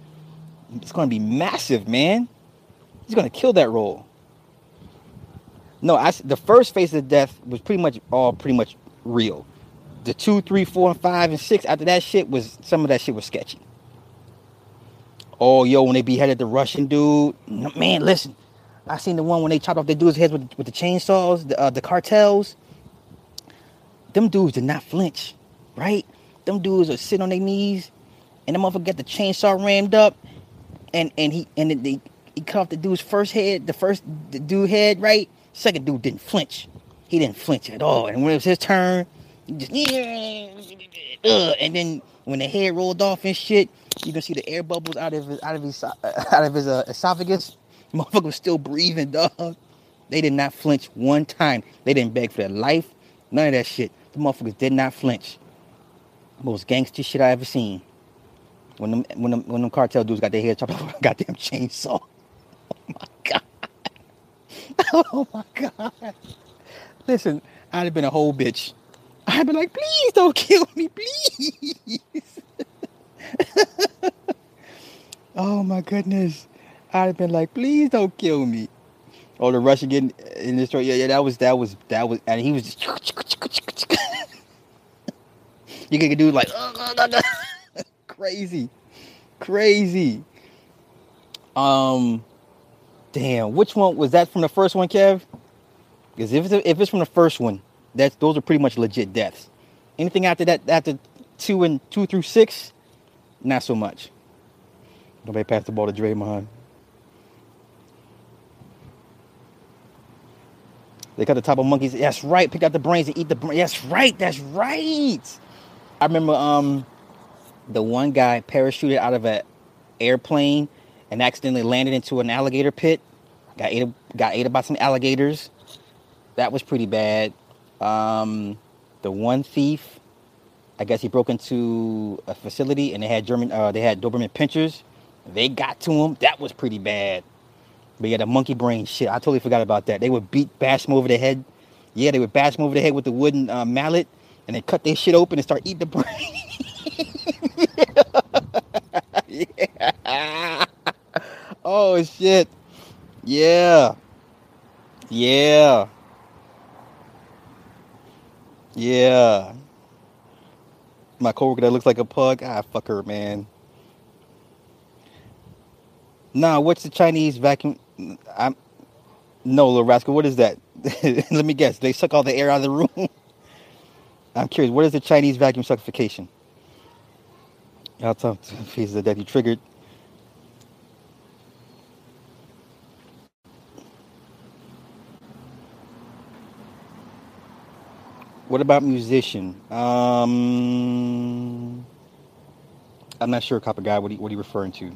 Speaker 1: It's going to be massive, man. He's going to kill that role. No, I, the first Faces of Death was pretty much all pretty much real. The two, three, four, and five, and six after that shit was some of that shit was sketchy. Oh, yo, when they beheaded the Russian dude, man, listen, I seen the one when they chopped off the dude's heads with, with the chainsaws, the, uh, the cartels. Them dudes did not flinch, right? Them dudes are sitting on their knees, and the motherfucker got the chainsaw rammed up, and and he and they he cut off the dude's first head, the first the dude head, right? Second dude didn't flinch. He didn't flinch at all. And when it was his turn, just uh, and then when the head rolled off and shit, you can see the air bubbles out of his out of his uh, out of his uh, esophagus. The motherfucker was still breathing, dog. They did not flinch one time. They didn't beg for their life. None of that shit. The motherfuckers did not flinch. Most gangster shit I ever seen. When them when them when them cartel dudes got their head chopped off with a goddamn chainsaw. Oh my god. oh my God. Listen, I'd have been a whole bitch. I'd be like, please don't kill me, please. oh my goodness. I'd have been like, please don't kill me. Oh, the Russian getting in this story. Yeah, yeah, that was that was that was and he was just You can do like crazy. Crazy. Um Damn, which one was that from the first one, Kev? Because if it's if it's from the first one, that's those are pretty much legit deaths. Anything after that, after two and two through six, not so much. Nobody pass the ball to Draymond. They cut the top of monkeys. That's right. Pick out the brains and eat the brains. That's right. That's right. I remember um the one guy parachuted out of a airplane and accidentally landed into an alligator pit. Got ate, got ate by some alligators. That was pretty bad. Um, the one thief, I guess he broke into a facility and they had German, uh, they had Doberman pinschers. They got to him. That was pretty bad. But yeah, the monkey brain shit. I totally forgot about that. They would beat, bash him over the head. Yeah, they would bash him over the head with the wooden uh, mallet and then cut their shit open and start eating the brain. yeah. Oh shit. Yeah. Yeah. Yeah. My coworker that looks like a pug. Ah, fuck her, man. Nah, what's the Chinese vacuum? I'm no, little rascal. What is that? Let me guess. They suck all the air out of the room. I'm curious. What is the Chinese vacuum suckification? I'll talk to pieces of that you triggered. What about musician? Um, I'm not sure, Copper Guy. What are, you, what are you referring to?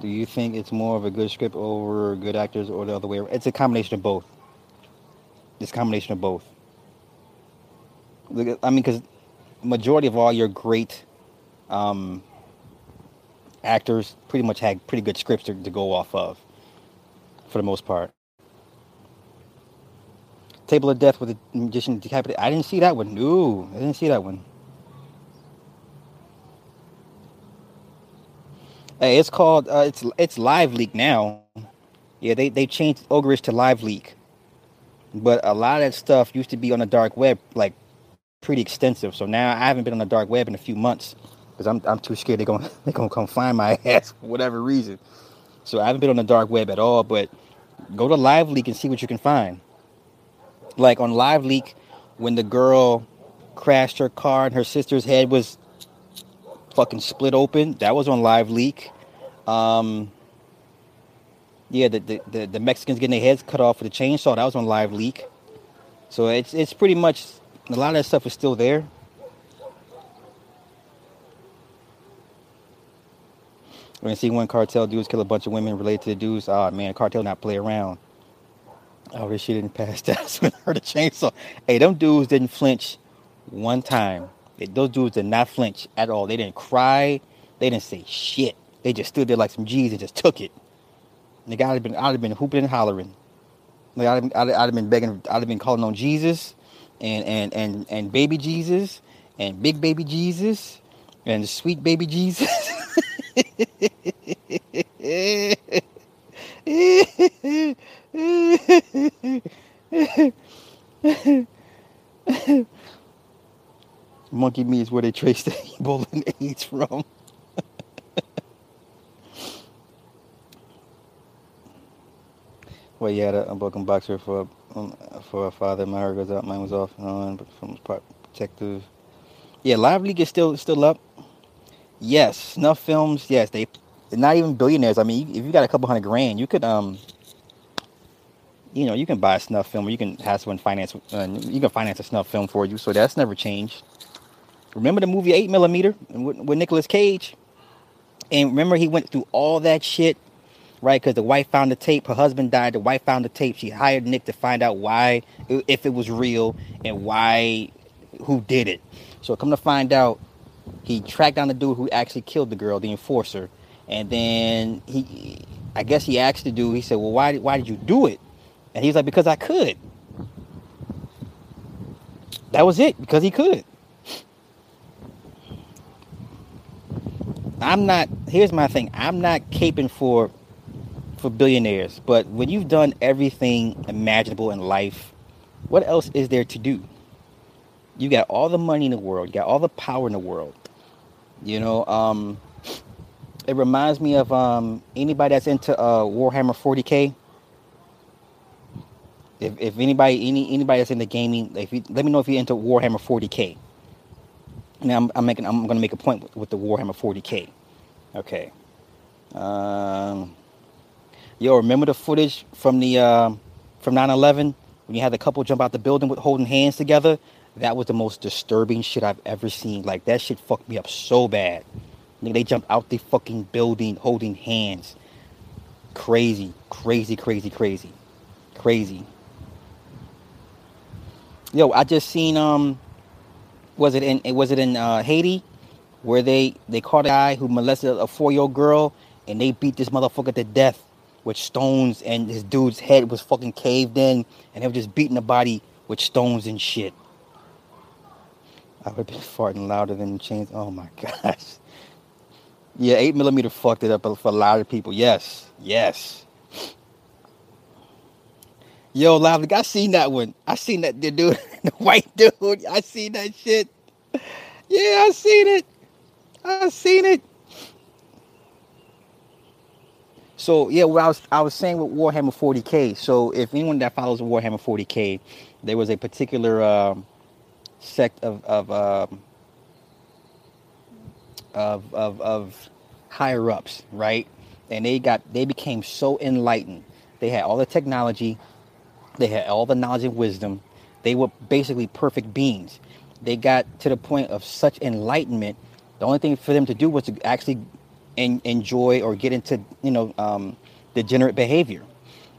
Speaker 1: Do you think it's more of a good script over good actors or the other way? around? It's a combination of both. It's a combination of both. I mean, because majority of all your great um, actors pretty much had pretty good scripts to, to go off of, for the most part. Table of Death with the magician decapitated. I didn't see that one. No, I didn't see that one. It's called uh, it's it's Live Leak now. Yeah, they they changed Ogrish to Live Leak, but a lot of that stuff used to be on the dark web, like pretty extensive. So now I haven't been on the dark web in a few months because I'm I'm too scared they're gonna they're gonna come find my ass for whatever reason. So I haven't been on the dark web at all. But go to Live Leak and see what you can find like on Live Leak when the girl crashed her car and her sister's head was fucking split open. That was on Live Leak. Um, yeah, the, the, the, the, Mexicans getting their heads cut off with a chainsaw. That was on Live Leak. So it's it's pretty much a lot of that stuff is still there. We're gonna see one cartel dudes kill a bunch of women related to the dudes. Oh man, cartel not play around. Oh, this shit didn't pass that with heard the chainsaw. Hey, them dudes didn't flinch one time. Those dudes did not flinch at all. They didn't cry. They didn't say shit. They just stood there like some G's and just took it. And the guy had been, I'd have been hooping and hollering. Like I'd, I'd, I'd have been begging, I'd have been calling on Jesus, and and and and baby Jesus, and big baby Jesus, and sweet baby Jesus. Monkey meat is where they trace the Ebola and AIDS from. well, yeah, a broken boxer for um, for a father. My heart goes out, mine was off and on, but from protective. Yeah, Live Leak is still still up. Yes, snuff films. Yes, they. They're not even billionaires. I mean, if you got a couple hundred grand, you could um you know, you can buy a snuff film or you can have someone finance, uh, you can finance a snuff film for you. So that's never changed. Remember the movie 8 Millimeter with, with Cage? And remember he went through all that shit, right? Because the wife found the tape, her husband died, the wife found the tape. She hired Nick to find out why, if it was real, and why, who did it. So come to find out, he tracked down the dude who actually killed the girl, the enforcer. And then he, I guess he asked the dude, he said, well, why, why did you do it? And he's like, because I could. That was it, because he could. I'm not, here's my thing. I'm not caping for for billionaires, but when you've done everything imaginable in life, what else is there to do? You got all the money in the world, you got all the power in the world. You know, um, it reminds me of um, anybody that's into uh, Warhammer 40k. If, if anybody any anybody that's into gaming, if you, let me know if you're into Warhammer 40k. Now I'm, I'm making I'm gonna make a point with, with the Warhammer 40k. Okay. Um, yo, remember the footage from the uh, from 9/11 when you had the couple jump out the building with holding hands together? that was the most disturbing shit I've ever seen. Like that shit fucked me up so bad. They jumped out the fucking building holding hands. Crazy, crazy, crazy, crazy, crazy. Yo, I just seen um, was it in was it in uh, Haiti, where they they caught a guy who molested a four year old girl and they beat this motherfucker to death with stones and his dude's head was fucking caved in and they were just beating the body with stones and shit. I would been farting louder than chains. Oh my gosh. Yeah, eight millimeter fucked it up for a lot of people. Yes, yes. Yo, Loud, I seen that one. I seen that the dude, the white dude. I seen that shit. Yeah, I seen it. I seen it. So yeah, well, I was I was saying with Warhammer 40k. So if anyone that follows Warhammer 40k, there was a particular um, sect of of, um, of of of higher ups, right? And they got they became so enlightened. They had all the technology, they had all the knowledge and wisdom. They were basically perfect beings. They got to the point of such enlightenment. The only thing for them to do was to actually en- enjoy or get into you know um, degenerate behavior.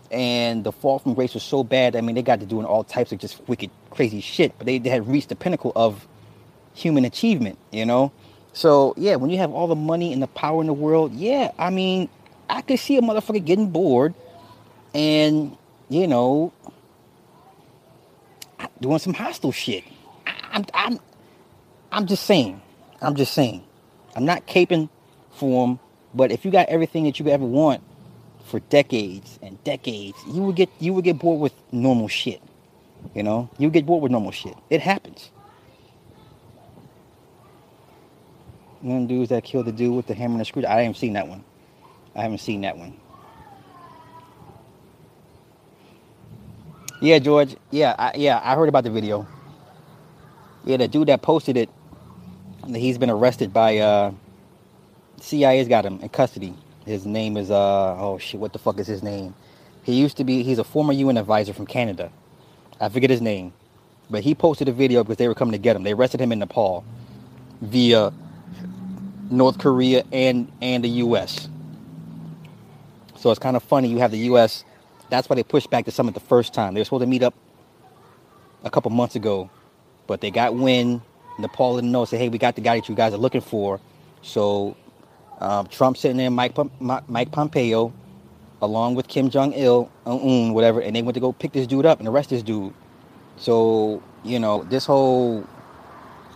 Speaker 1: And the fall from grace was so bad. I mean, they got to doing all types of just wicked, crazy shit. But they, they had reached the pinnacle of human achievement. You know. So yeah, when you have all the money and the power in the world, yeah, I mean, I could see a motherfucker getting bored, and you know, doing some hostile shit. I, I'm, I'm, I'm just saying. I'm just saying. I'm not caping for them, but if you got everything that you ever want for decades and decades, you would get you would get bored with normal shit. You know, you get bored with normal shit. It happens. One dudes that killed the dude with the hammer and the screw. I haven't seen that one. I haven't seen that one. Yeah, George. Yeah, I, yeah, I heard about the video. Yeah, the dude that posted it, he's been arrested by uh, CIA's got him in custody. His name is uh oh shit, what the fuck is his name? He used to be he's a former UN advisor from Canada. I forget his name. But he posted a video because they were coming to get him. They arrested him in Nepal via North Korea and and the US. So it's kind of funny you have the US that's why they pushed back the summit the first time. They were supposed to meet up a couple months ago, but they got wind. Nepal didn't know. Say, hey, we got the guy that you guys are looking for. So um, Trump sitting there, Mike Mike Pompeo, along with Kim Jong Il, Un, whatever, and they went to go pick this dude up and arrest this dude. So you know this whole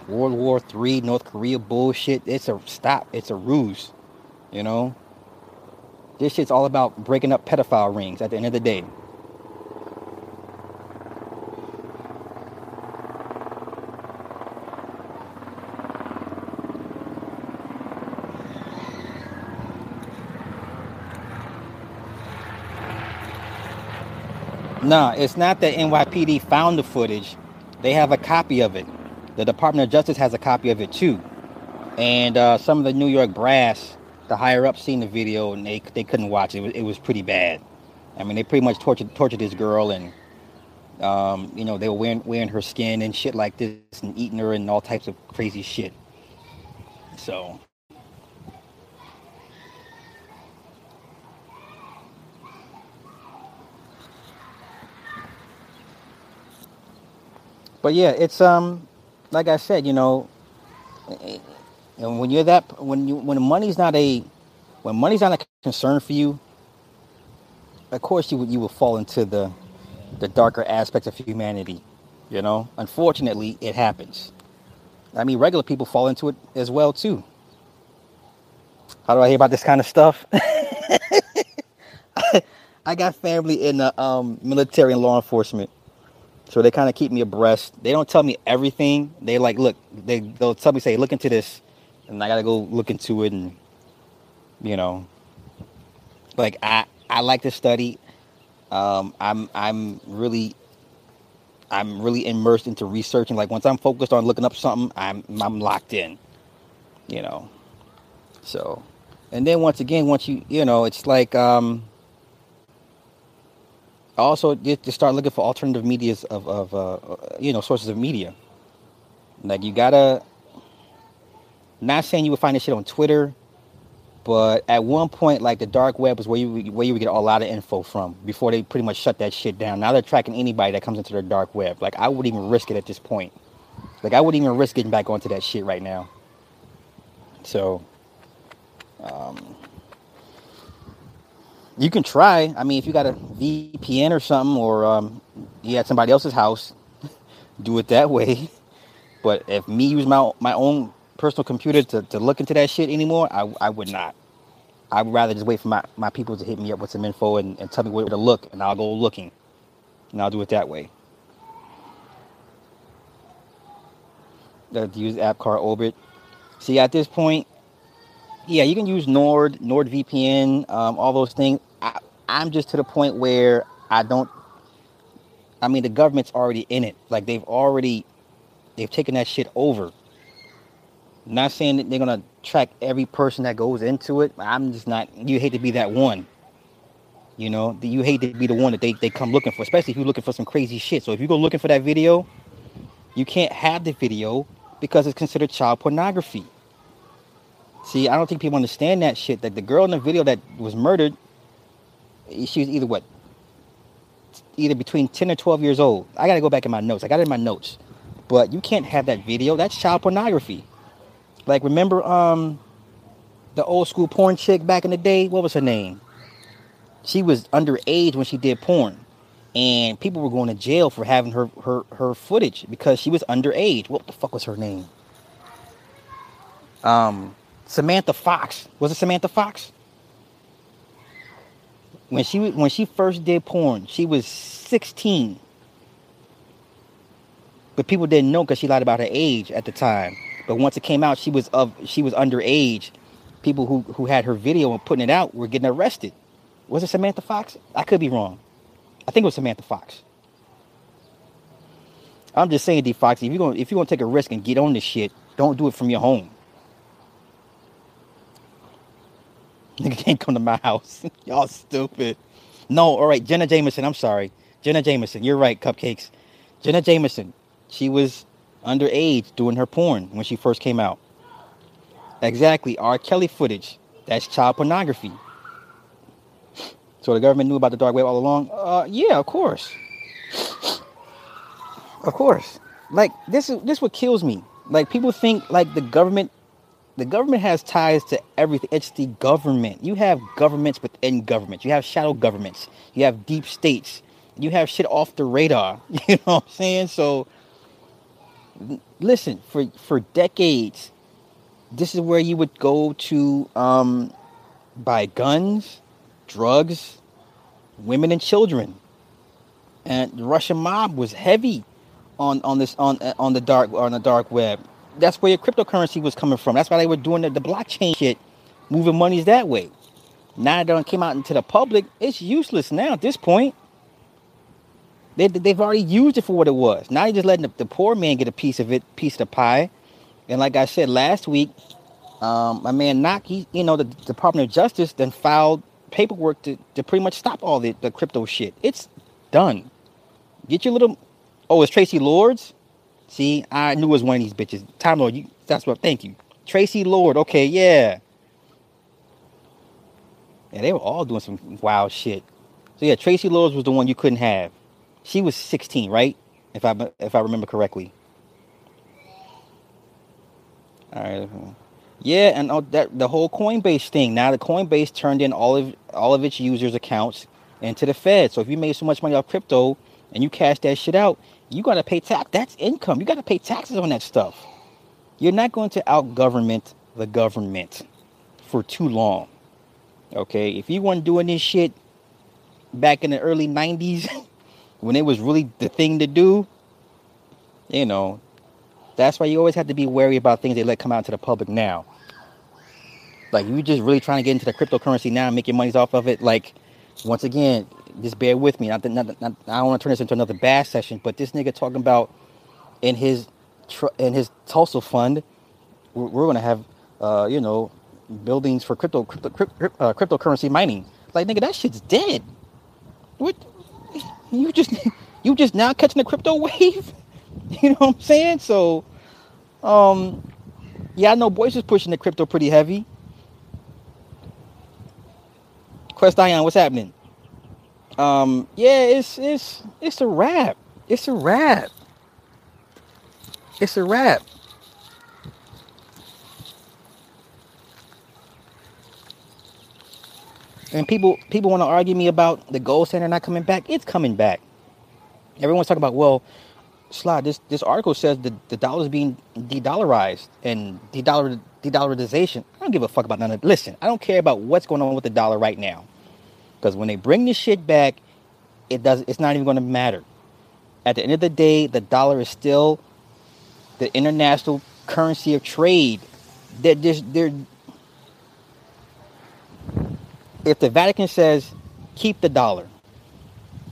Speaker 1: World War Three North Korea bullshit. It's a stop. It's a ruse. You know. This shit's all about breaking up pedophile rings at the end of the day. Nah, it's not that NYPD found the footage. They have a copy of it. The Department of Justice has a copy of it too. And uh, some of the New York brass the higher up seen the video and they they couldn't watch it. It was, it was pretty bad. I mean, they pretty much tortured tortured this girl and um, you know they were wearing wearing her skin and shit like this and eating her and all types of crazy shit. So. But yeah, it's um, like I said, you know, and when you're that, when you when money's not a, when money's not a concern for you, of course you would you will fall into the, the darker aspects of humanity. You know, unfortunately, it happens. I mean, regular people fall into it as well too. How do I hear about this kind of stuff? I got family in the um, military and law enforcement, so they kind of keep me abreast. They don't tell me everything. They like, look, they they'll tell me, say, look into this and I gotta go look into it and you know like I I like to study. Um, I'm I'm really I'm really immersed into researching. Like once I'm focused on looking up something, I'm I'm locked in. You know. So and then once again, once you you know, it's like um also to start looking for alternative medias of, of uh, you know sources of media Like you gotta. Not saying you would find this shit on Twitter, but at one point, like the dark web was where you where you would get a lot of info from before they pretty much shut that shit down. Now they're tracking anybody that comes into their dark web. Like I wouldn't even risk it at this point. Like I wouldn't even risk getting back onto that shit right now. So, um, you can try. I mean, if you got a VPN or something, or um, you at somebody else's house, do it that way. But if me use my my own personal computer to, to look into that shit anymore, I, I would not. I'd rather just wait for my, my people to hit me up with some info and, and tell me where to look, and I'll go looking. And I'll do it that way. Uh, use app car Orbit. See, at this point, yeah, you can use Nord, NordVPN, um, all those things. I, I'm just to the point where I don't. I mean, the government's already in it. Like they've already, they've taken that shit over. Not saying that they're gonna track every person that goes into it. I'm just not. You hate to be that one. You know, you hate to be the one that they, they come looking for, especially if you're looking for some crazy shit. So if you go looking for that video, you can't have the video because it's considered child pornography. See, I don't think people understand that shit. That the girl in the video that was murdered, she was either what, either between 10 or 12 years old. I gotta go back in my notes. I got it in my notes. But you can't have that video. That's child pornography. Like remember um the old school porn chick back in the day? What was her name? She was underage when she did porn. And people were going to jail for having her her her footage because she was underage. What the fuck was her name? Um Samantha Fox. Was it Samantha Fox? When she when she first did porn, she was 16. But people didn't know because she lied about her age at the time. But once it came out, she was of she was underage. People who who had her video and putting it out were getting arrested. Was it Samantha Fox? I could be wrong. I think it was Samantha Fox. I'm just saying, D Fox, if you're gonna if you're gonna take a risk and get on this shit, don't do it from your home. Nigga can't come to my house. Y'all stupid. No, all right, Jenna Jameson. I'm sorry, Jenna Jameson. You're right, cupcakes. Jenna Jameson. She was underage doing her porn when she first came out. Exactly. R. Kelly footage. That's child pornography. So the government knew about the dark web all along? Uh, yeah, of course. Of course. Like this is this what kills me. Like people think like the government the government has ties to everything. It's the government. You have governments within governments. You have shadow governments. You have deep states. You have shit off the radar. You know what I'm saying? So listen, for for decades, this is where you would go to um, buy guns, drugs, women and children. And the Russian mob was heavy on on this on on the dark on the dark web. That's where your cryptocurrency was coming from. That's why they were doing the, the blockchain shit, moving monies that way. Now that it came out into the public, it's useless now at this point. They, they've already used it for what it was. Now you're just letting the, the poor man get a piece of it, piece of the pie. And like I said last week, um, my man Knock, he, you know, the Department of Justice then filed paperwork to, to pretty much stop all the, the crypto shit. It's done. Get your little. Oh, it's Traci Lords. See, I knew it was one of these bitches. Time Lord, you. That's what. Thank you, Traci Lord. Okay, yeah. Yeah, they were all doing some wild shit. So yeah, Traci Lords was the one you couldn't have. She was 16, right? If I if I remember correctly. All right. Yeah, and oh, that the whole Coinbase thing. Now the Coinbase turned in all of all of its users' accounts into the Fed. So if you made so much money off crypto and you cash that shit out, you gotta pay tax. That's income. You gotta pay taxes on that stuff. You're not going to out government the government for too long. Okay, if you weren't doing this shit back in the early '90s. when it was really the thing to do, you know, that's why you always have to be wary about things they let come out to the public now. Like you just really trying to get into the cryptocurrency now and make your money off of it. Like, once again, just bear with me. Not, not, not, I don't want to turn this into another bass session, but this nigga talking about in his in his Tulsa fund, we're, we're to have, uh, you know, buildings for crypto, crypto, crypto uh, cryptocurrency mining. Like, nigga, that shit's dead. What? You just you just now catching the crypto wave. You know what I'm saying? So Um, yeah, I know Boyce is pushing the crypto pretty heavy. Quest Ion, what's happening? Um, yeah, it's it's it's a wrap. It's a wrap. It's a wrap. And people people want to argue me about the gold standard not coming back. It's coming back. Everyone's talking about, well, Slot, this this article says the, the dollar is being de-dollarized and de-dollar de-dollarization. I don't give a fuck about none of it. Listen, I don't care about what's going on with the dollar right now. Because when they bring this shit back, it does it's not even going to matter. At the end of the day, the dollar is still the international currency of trade. They're just they're if the Vatican says keep the dollar,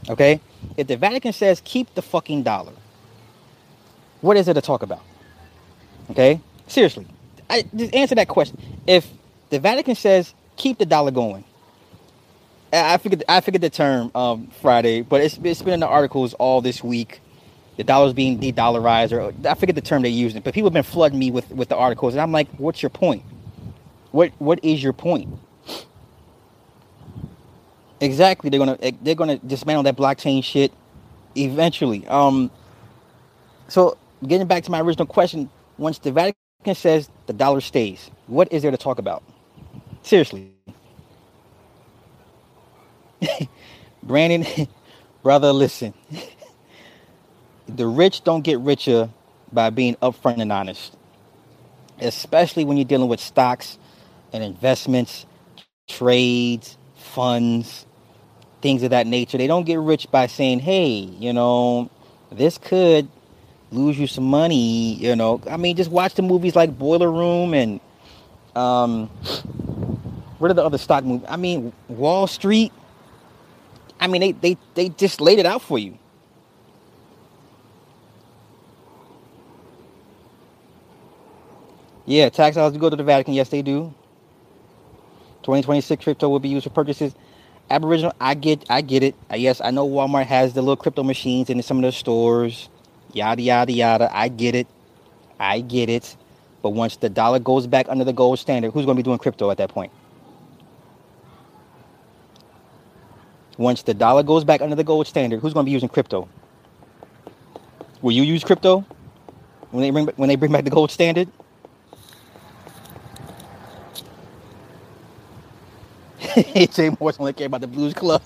Speaker 1: okay? If the Vatican says keep the fucking dollar, what is it to talk about? Okay? Seriously. I just answer that question. If the Vatican says keep the dollar going, I figured I figured the term um, Friday, but it's, it's been in the articles all this week. The dollar's being de-dollarized, or I forget the term they used it, but people have been flooding me with, with the articles, and I'm like, what's your point? What what is your point? Exactly. They're gonna they're gonna dismantle that blockchain shit eventually. Um. So getting back to my original question, once the Vatican says the dollar stays, what is there to talk about? Seriously. Brandon, brother, listen. the rich don't get richer by being upfront and honest, especially when you're dealing with stocks and investments, trades, funds, things of that nature. They don't get rich by saying, hey, you know, this could lose you some money, you know. I mean, just watch the movies like Boiler Room and um what are the other stock movies? I mean, Wall Street. I mean, they they they just laid it out for you. Yeah, tax dollars do go to the Vatican. Yes, they do. 2026 crypto will be used for purchases Aboriginal, I get, I get it. Uh, yes, I know Walmart has the little crypto machines in some of their stores. Yada yada yada. I get it. I get it. But once the dollar goes back under the gold standard, who's going to be doing crypto at that point? Once the dollar goes back under the gold standard, who's going to be using crypto? Will you use crypto when they bring when they bring back the gold standard? Jay Morris only care about the Blues Club.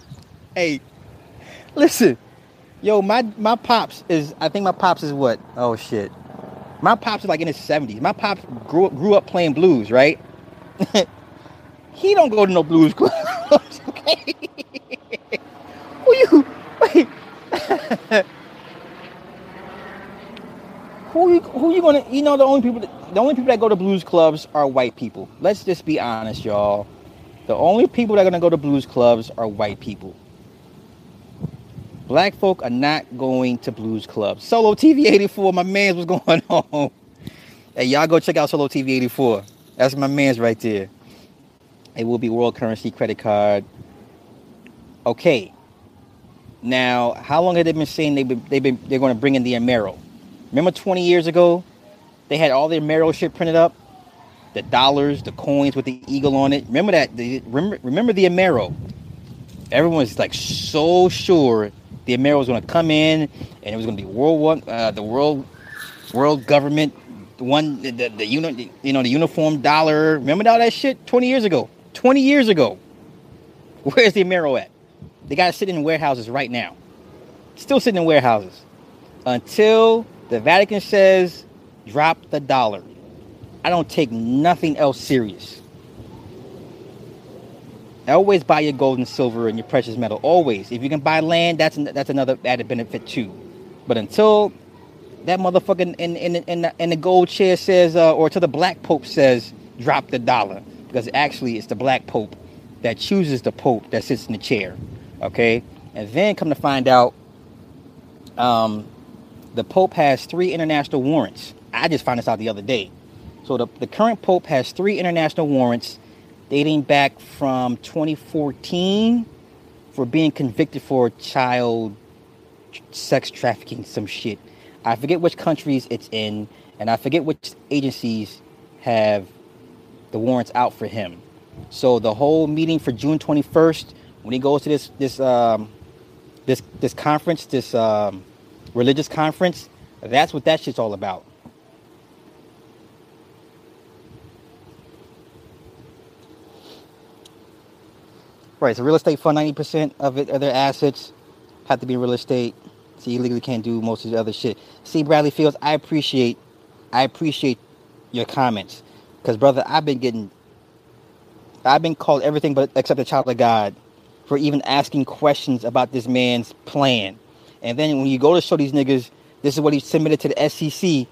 Speaker 1: Hey, listen, yo, my my pops is I think my pops is what? Oh shit, my pops is like in his seventies. My pops grew up, grew up playing blues, right? he don't go to no blues clubs, okay? who you wait? who you who you gonna? You know the only people that, the only people that go to blues clubs are white people. Let's just be honest, y'all. The only people that are gonna go to blues clubs are white people. Black folk are not going to blues clubs. Solo TV 84, my man's was going on. Hey, y'all go check out Solo TV 84. That's my man's right there. It will be world currency credit card. Okay. Now, how long have they been saying they've been, they've been they're going to bring in the Amero? Remember 20 years ago, they had all the Amero shit printed up the dollars, the coins with the eagle on it. Remember that? The, remember, remember the Amero? Everyone was like so sure the Amero was going to come in and it was going to be world one, uh, the world, world government, one, the, the, the uni, you know, the uniform dollar. Remember all that shit? Twenty years ago. Twenty years ago. Where's the Amero at? They got to sit in warehouses right now. Still sitting in warehouses until the Vatican says drop the dollar. I don't take nothing else serious. I always buy your gold and silver and your precious metal. Always. If you can buy land, that's that's another added benefit too. But until that motherfucker in in in the, in the gold chair says, uh, or to the black pope says, drop the dollar, because actually it's the black pope that chooses the pope that sits in the chair. Okay, and then come to find out, um, the pope has three international warrants. I just found this out the other day. So the, the current pope has three international warrants dating back from 2014 for being convicted for child sex trafficking, some shit. I forget which countries it's in. and I forget which agencies have the warrants out for him. So the whole meeting for June 21st, when he goes to this this um, this this conference, this um, religious conference, that's what that shit's all about. Right, so real estate fund, 90% of it, of their assets have to be real estate. So you legally can't do most of the other shit. See, Bradley Fields, I appreciate, I appreciate your comments. Because, brother, I've been getting, I've been called everything but except a child of God for even asking questions about this man's plan. And then when you go to show these niggas, this is what he submitted to the SEC,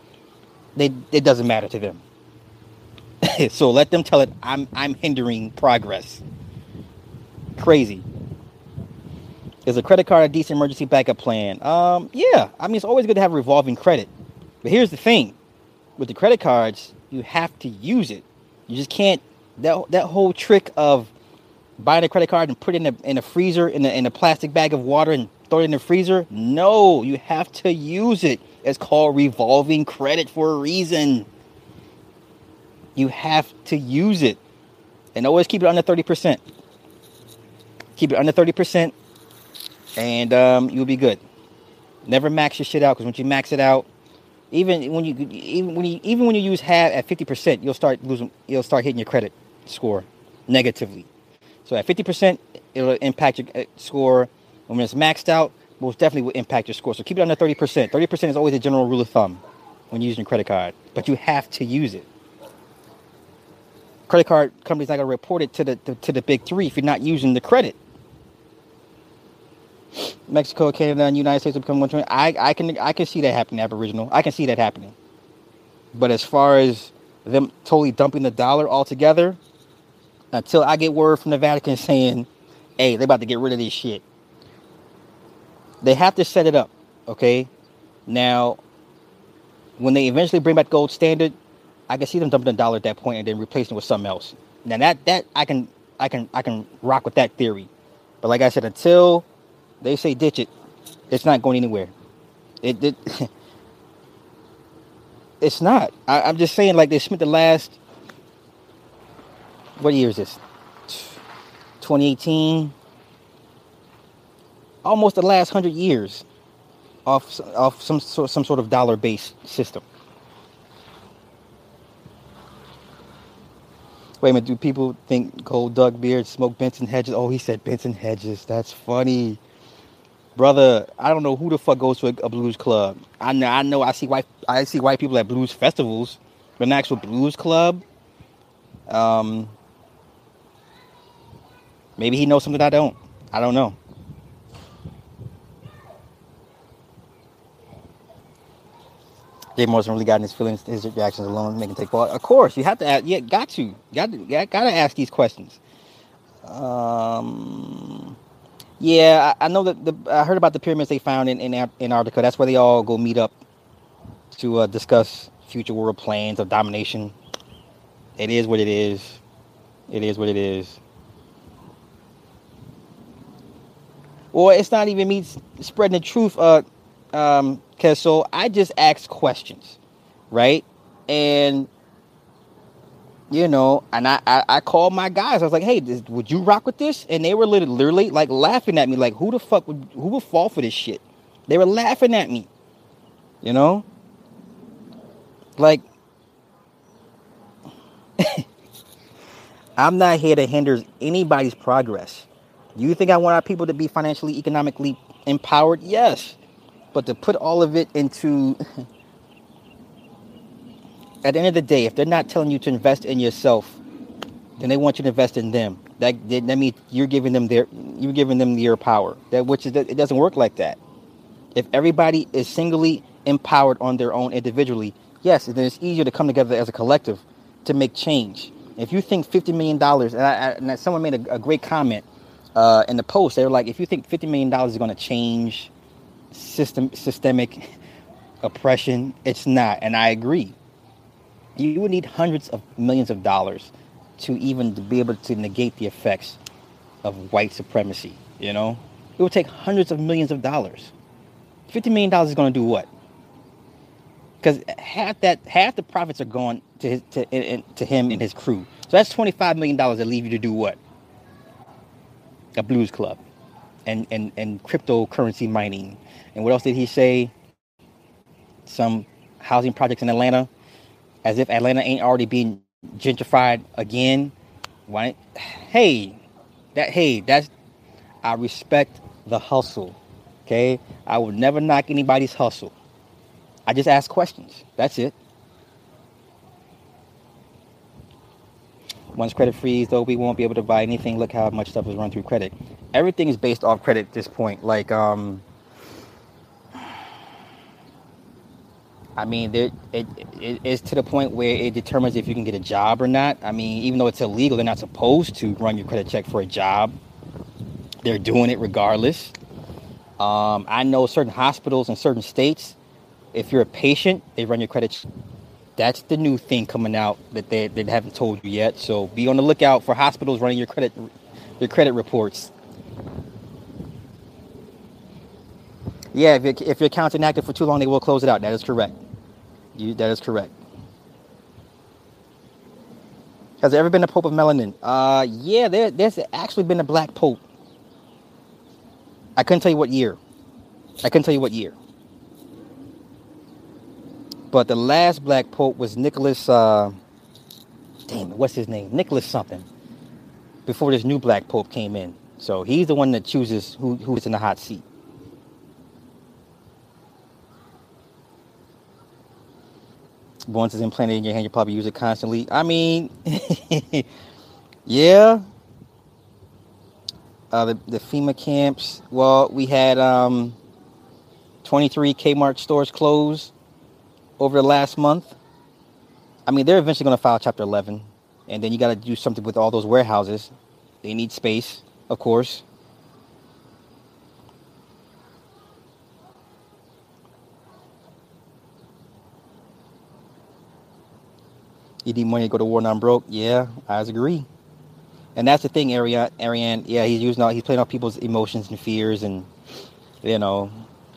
Speaker 1: they, it doesn't matter to them. so let them tell it, I'm, I'm hindering progress. Crazy. Is a credit card a decent emergency backup plan? Um, yeah. I mean, it's always good to have revolving credit. But here's the thing. With the credit cards, you have to use it. You just can't that that whole trick of buying a credit card and put it in a in a freezer in a in a plastic bag of water and throw it in the freezer. No, you have to use it. It's called revolving credit for a reason. You have to use it. And always keep it under 30%. Keep it under 30% and um, you'll be good. Never max your shit out because once you max it out, even when you even when you even when you use half at 50%, you'll start losing you'll start hitting your credit score negatively. So at 50%, it'll impact your uh, score. When it's maxed out, most definitely will impact your score. So keep it under 30%. 30% is always a general rule of thumb when using a credit card, but you have to use it. Credit card companies not gonna report it to the to, to the big three if you're not using the credit. Mexico, Canada, and the United States will become one twenty. I, I can I can see that happening. Aboriginal, I can see that happening. But as far as them totally dumping the dollar altogether, until I get word from the Vatican saying, "Hey, they're about to get rid of this shit," they have to set it up. Okay, now when they eventually bring back gold standard, I can see them dumping the dollar at that point and then replacing it with something else. Now that that I can I can I can rock with that theory. But like I said, until they say ditch it. It's not going anywhere. It did. it's not. I, I'm just saying, like they spent the last. What year is this? 2018. Almost the last hundred years, off off some sort some sort of dollar based system. Wait a minute, do people think Gold Doug Beard smoked Benson Hedges? Oh, he said Benson Hedges. That's funny brother, I don't know who the fuck goes to a, a, blues club. I know, I know, I see white, I see white people at blues festivals, but an actual blues club, um, maybe he knows something I don't. I don't know. Jay Morrison really got in his feelings, his reactions alone, making take part. Of course, you have to. Ask, yeah, got to, got to, got, to ask these questions. Um, yeah, I, I know that the I heard about the pyramids they found in, in Antarctica. That's where they all go meet up to uh, discuss future world plans of domination. It is what it is. It is what it is. Or it's not even me spreading the truth, uh, um, so I just ask questions, right? And you know, and I, I, I called my guys. I was like, hey, this, would you rock with this? And they were literally, literally like laughing at me, like, who the fuck would who would fall for this shit? They were laughing at me. You know? Like I'm not here to hinder anybody's progress. Do you think I want our people to be financially, economically empowered? Yes. But to put all of it into at the end of the day, if they're not telling you to invest in yourself, then they want you to invest in them. That that means you're giving them their you're giving them your power. That which is it doesn't work like that. If everybody is singly empowered on their own individually, yes, then it's easier to come together as a collective to make change. If you think fifty million dollars, and, and, someone made a, a great comment uh, in the post, they were like, if you think fifty million dollars is going to change system systemic oppression, it's not, and I agree you would need hundreds of millions of dollars to even be able to negate the effects of white supremacy. You know, it would take hundreds of millions of dollars. Fifty million dollars is going to do what? because half that half the profits are going to his, to to him and his crew. So that's twenty five million dollars that leave you to do what? A blues club, and and and cryptocurrency mining. And what else did he say? Some housing projects in Atlanta, as if Atlanta ain't already being gentrified again. Why? Hey, that hey, that's I respect the hustle. Okay, I would never knock anybody's hustle. I just ask questions. That's it. Once credit freeze, though, we won't be able to buy anything. Look how much stuff is run through credit. Everything is based off credit at this point. Like, um, I mean, it, it is to the point where it determines if you can get a job or not. I mean, even though it's illegal, they're not supposed to run your credit check for a job. They're doing it regardless. Um, I know certain hospitals in certain states, if you're a patient, they run your credit. That's the new thing coming out that they, they haven't told you yet. So be on the lookout for hospitals running your credit your credit reports. Yeah, if, if your account's inactive for too long, they will close it out. That is correct. You, that is correct. Has there ever been a Pope of Melanin? Uh, yeah, there, there's actually been a black Pope. I couldn't tell you what year. I couldn't tell you what year. But the last black pope was Nicholas. Uh, damn it, what's his name? Nicholas something. Before this new black pope came in, so he's the one that chooses who who's in the hot seat. Once it's implanted in your hand, you probably use it constantly. I mean, yeah, uh, the, the FEMA camps. Well, we had um, 23 Kmart stores closed over the last month. I mean, they're eventually going to file Chapter 11, and then you got to do something with all those warehouses. They need space, of course. You need money to go to war non broke? Yeah, I agree and that's the thing, Ariane. Ariane, yeah, he's using all, he's playing off people's emotions and fears, and you know,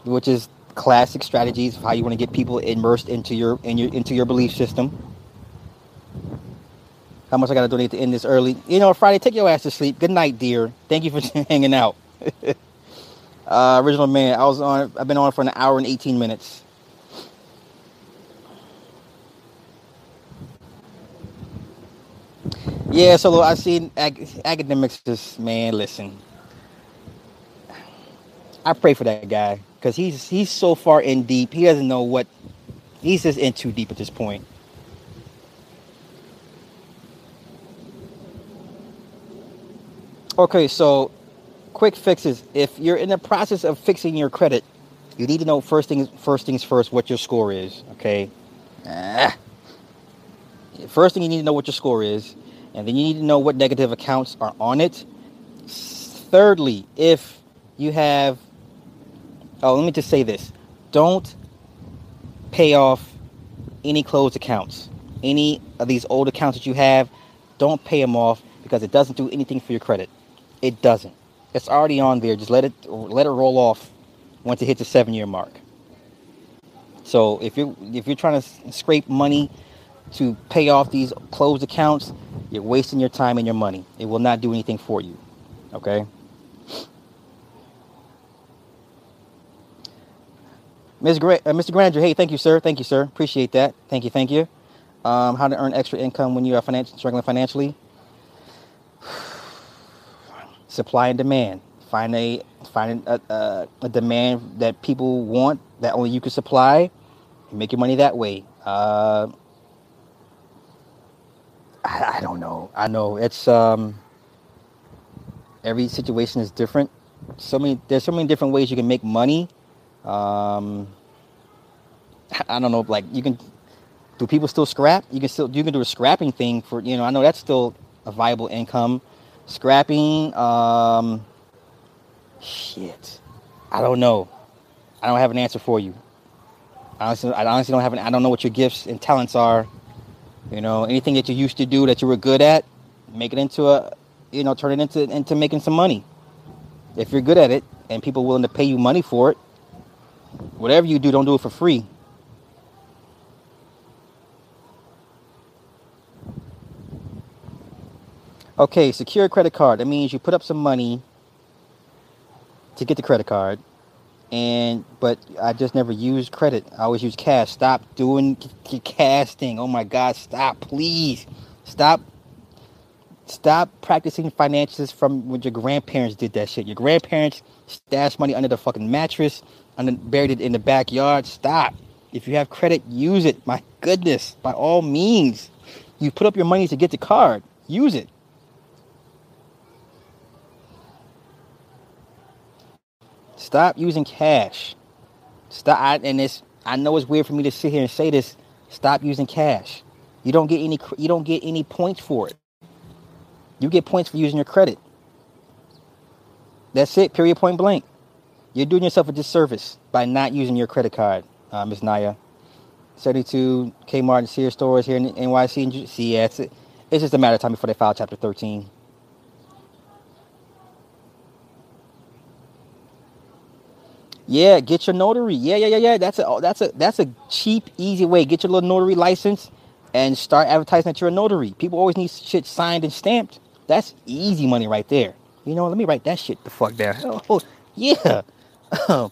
Speaker 1: which is classic strategies of how you want to get people immersed into your in your into your belief system. How much I gotta donate to end this early? You know, Friday, take your ass to sleep. Good night, dear. Thank you for hanging out. uh, original man, I was on. I've been on for an hour and eighteen minutes. Yeah, so I seen ag- academics just man, listen. I pray for that guy because he's he's so far in deep. He doesn't know what he's just in too deep at this point. Okay, so quick fixes. If you're in the process of fixing your credit, you need to know first things first things first what your score is. Okay. Ah. First thing you need to know what your score is and then you need to know what negative accounts are on it. Thirdly, if you have, oh, let me just say this don't pay off any closed accounts. Any of these old accounts that you have, don't pay them off because it doesn't do anything for your credit. It doesn't. It's already on there. Just let it let it roll off once it hits the seven year mark. So if you're if you're trying to scrape money to pay off these closed accounts, you're wasting your time and your money. It will not do anything for you. Okay? Ms. Gra- uh, Mr. Granger, hey, thank you, sir. Thank you, sir. Appreciate that. Thank you, thank you. Um, how to earn extra income when you are financially struggling financially? Supply and demand. Find a find a, a, a, demand that people want that only you can supply. Make your money that way. Uh, I, I don't know. I know it's um every situation is different. So many there's so many different ways you can make money. Um I don't know, like you can do people still scrap? You can still you can do a scrapping thing for you know, I know that's still a viable income. Scrapping, um shit. I don't know. I don't have an answer for you. Honestly, I honestly don't have an I don't know what your gifts and talents are you know, anything that you used to do that you were good at, make it into a, you know, turn it into into making some money. If you're good at it and people willing to pay you money for it, whatever you do, don't do it for free. Okay, secure credit card. That means you put up some money to get the credit card and but I just never used credit. I always use cash. Stop doing casting. Oh my God, stop, please, stop. Stop practicing finances from when your grandparents did that shit. Your grandparents stashed money under the fucking mattress then buried it in the backyard. Stop. If you have credit, use it. My goodness, by all means. You put up your money to get the card. Use it. Stop using cash. Stop. I, and it's. I know it's weird for me to sit here and say this. Stop using cash. You don't get any. You don't get any points for it. You get points for using your credit. That's it. Period. Point blank. You're doing yourself a disservice by not using your credit card, uh, Ms. Naya. 72 Kmart and Sears stores here in NYC and see. Yeah, it's, it's just a matter of time before they file Chapter 13. Yeah, get your notary. Yeah, yeah, yeah, yeah. That's a that's a that's a cheap, easy way. Get your little notary license and start advertising that you're a notary. People always need shit signed and stamped. That's easy money right there. You know, let me write that shit the fuck down. Oh, yeah.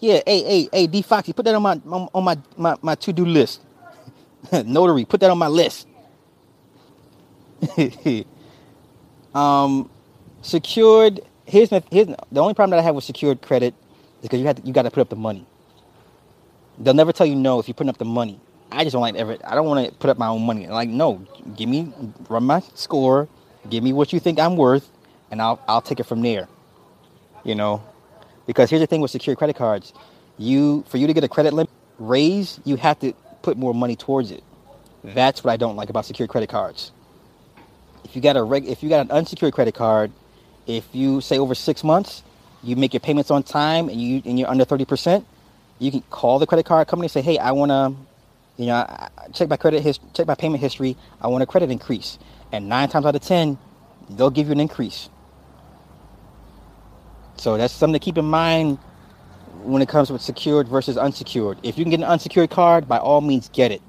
Speaker 1: yeah, hey, hey, hey, D Foxy, put that on my on, on my, my, my to-do list. notary, put that on my list. um secured here's, here's the only problem that I have with secured credit is because you had to, you got to put up the money. They'll never tell you no if you're putting up the money. I just don't like ever. I don't want to put up my own money. Like no, give me run my score, give me what you think I'm worth, and I'll I'll take it from there. You know, because here's the thing with secured credit cards, you for you to get a credit limit raise, you have to put more money towards it. That's what I don't like about secured credit cards. If you got a reg, if you got an unsecured credit card, if you say over six months, you make your payments on time and you and you're under 30%, you can call the credit card company and say, hey, I want to, you know, check my credit check my payment history. I want a credit increase. And nine times out of 10, they'll give you an increase. So that's something to keep in mind when it comes with secured versus unsecured. If you can get an unsecured card, by all means get it.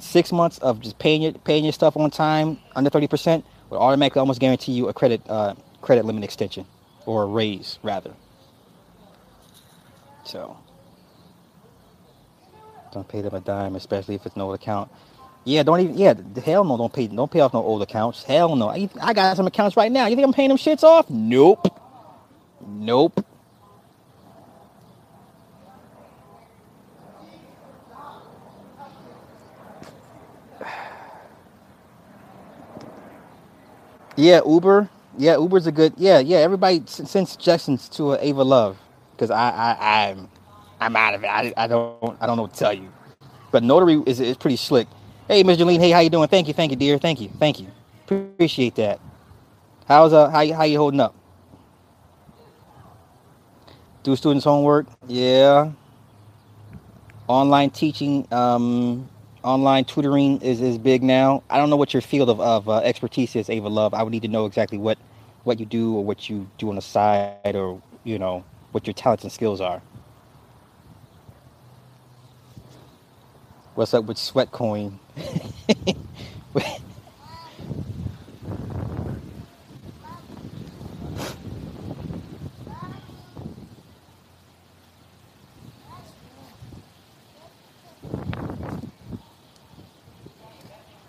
Speaker 1: Six months of just paying your paying your stuff on time, under 30%, will automatically almost guarantee you a credit uh, credit limit extension or a raise rather. So don't pay them a dime, especially if it's no account. Yeah, don't even. Yeah, hell no, don't pay. Don't pay off no old accounts. Hell no. I, I got some accounts right now. You think I'm paying them shits off? Nope. Nope. Yeah, Uber. Yeah, Uber's a good. Yeah, yeah. Everybody send suggestions to Ava Love because I, I, I'm, I'm out of it. I, I don't, I don't know what to tell you. But Notary is is pretty slick. Hey, Miss Jolene. Hey, how you doing? Thank you, thank you, dear. Thank you, thank you. Appreciate that. How's uh, how how you holding up? Do students homework? Yeah. Online teaching. Um, online tutoring is, is big now. I don't know what your field of, of uh, expertise is, Ava Love. I would need to know exactly what, what you do or what you do on the side or, you know, what your talents and skills are. What's up with Sweatcoin?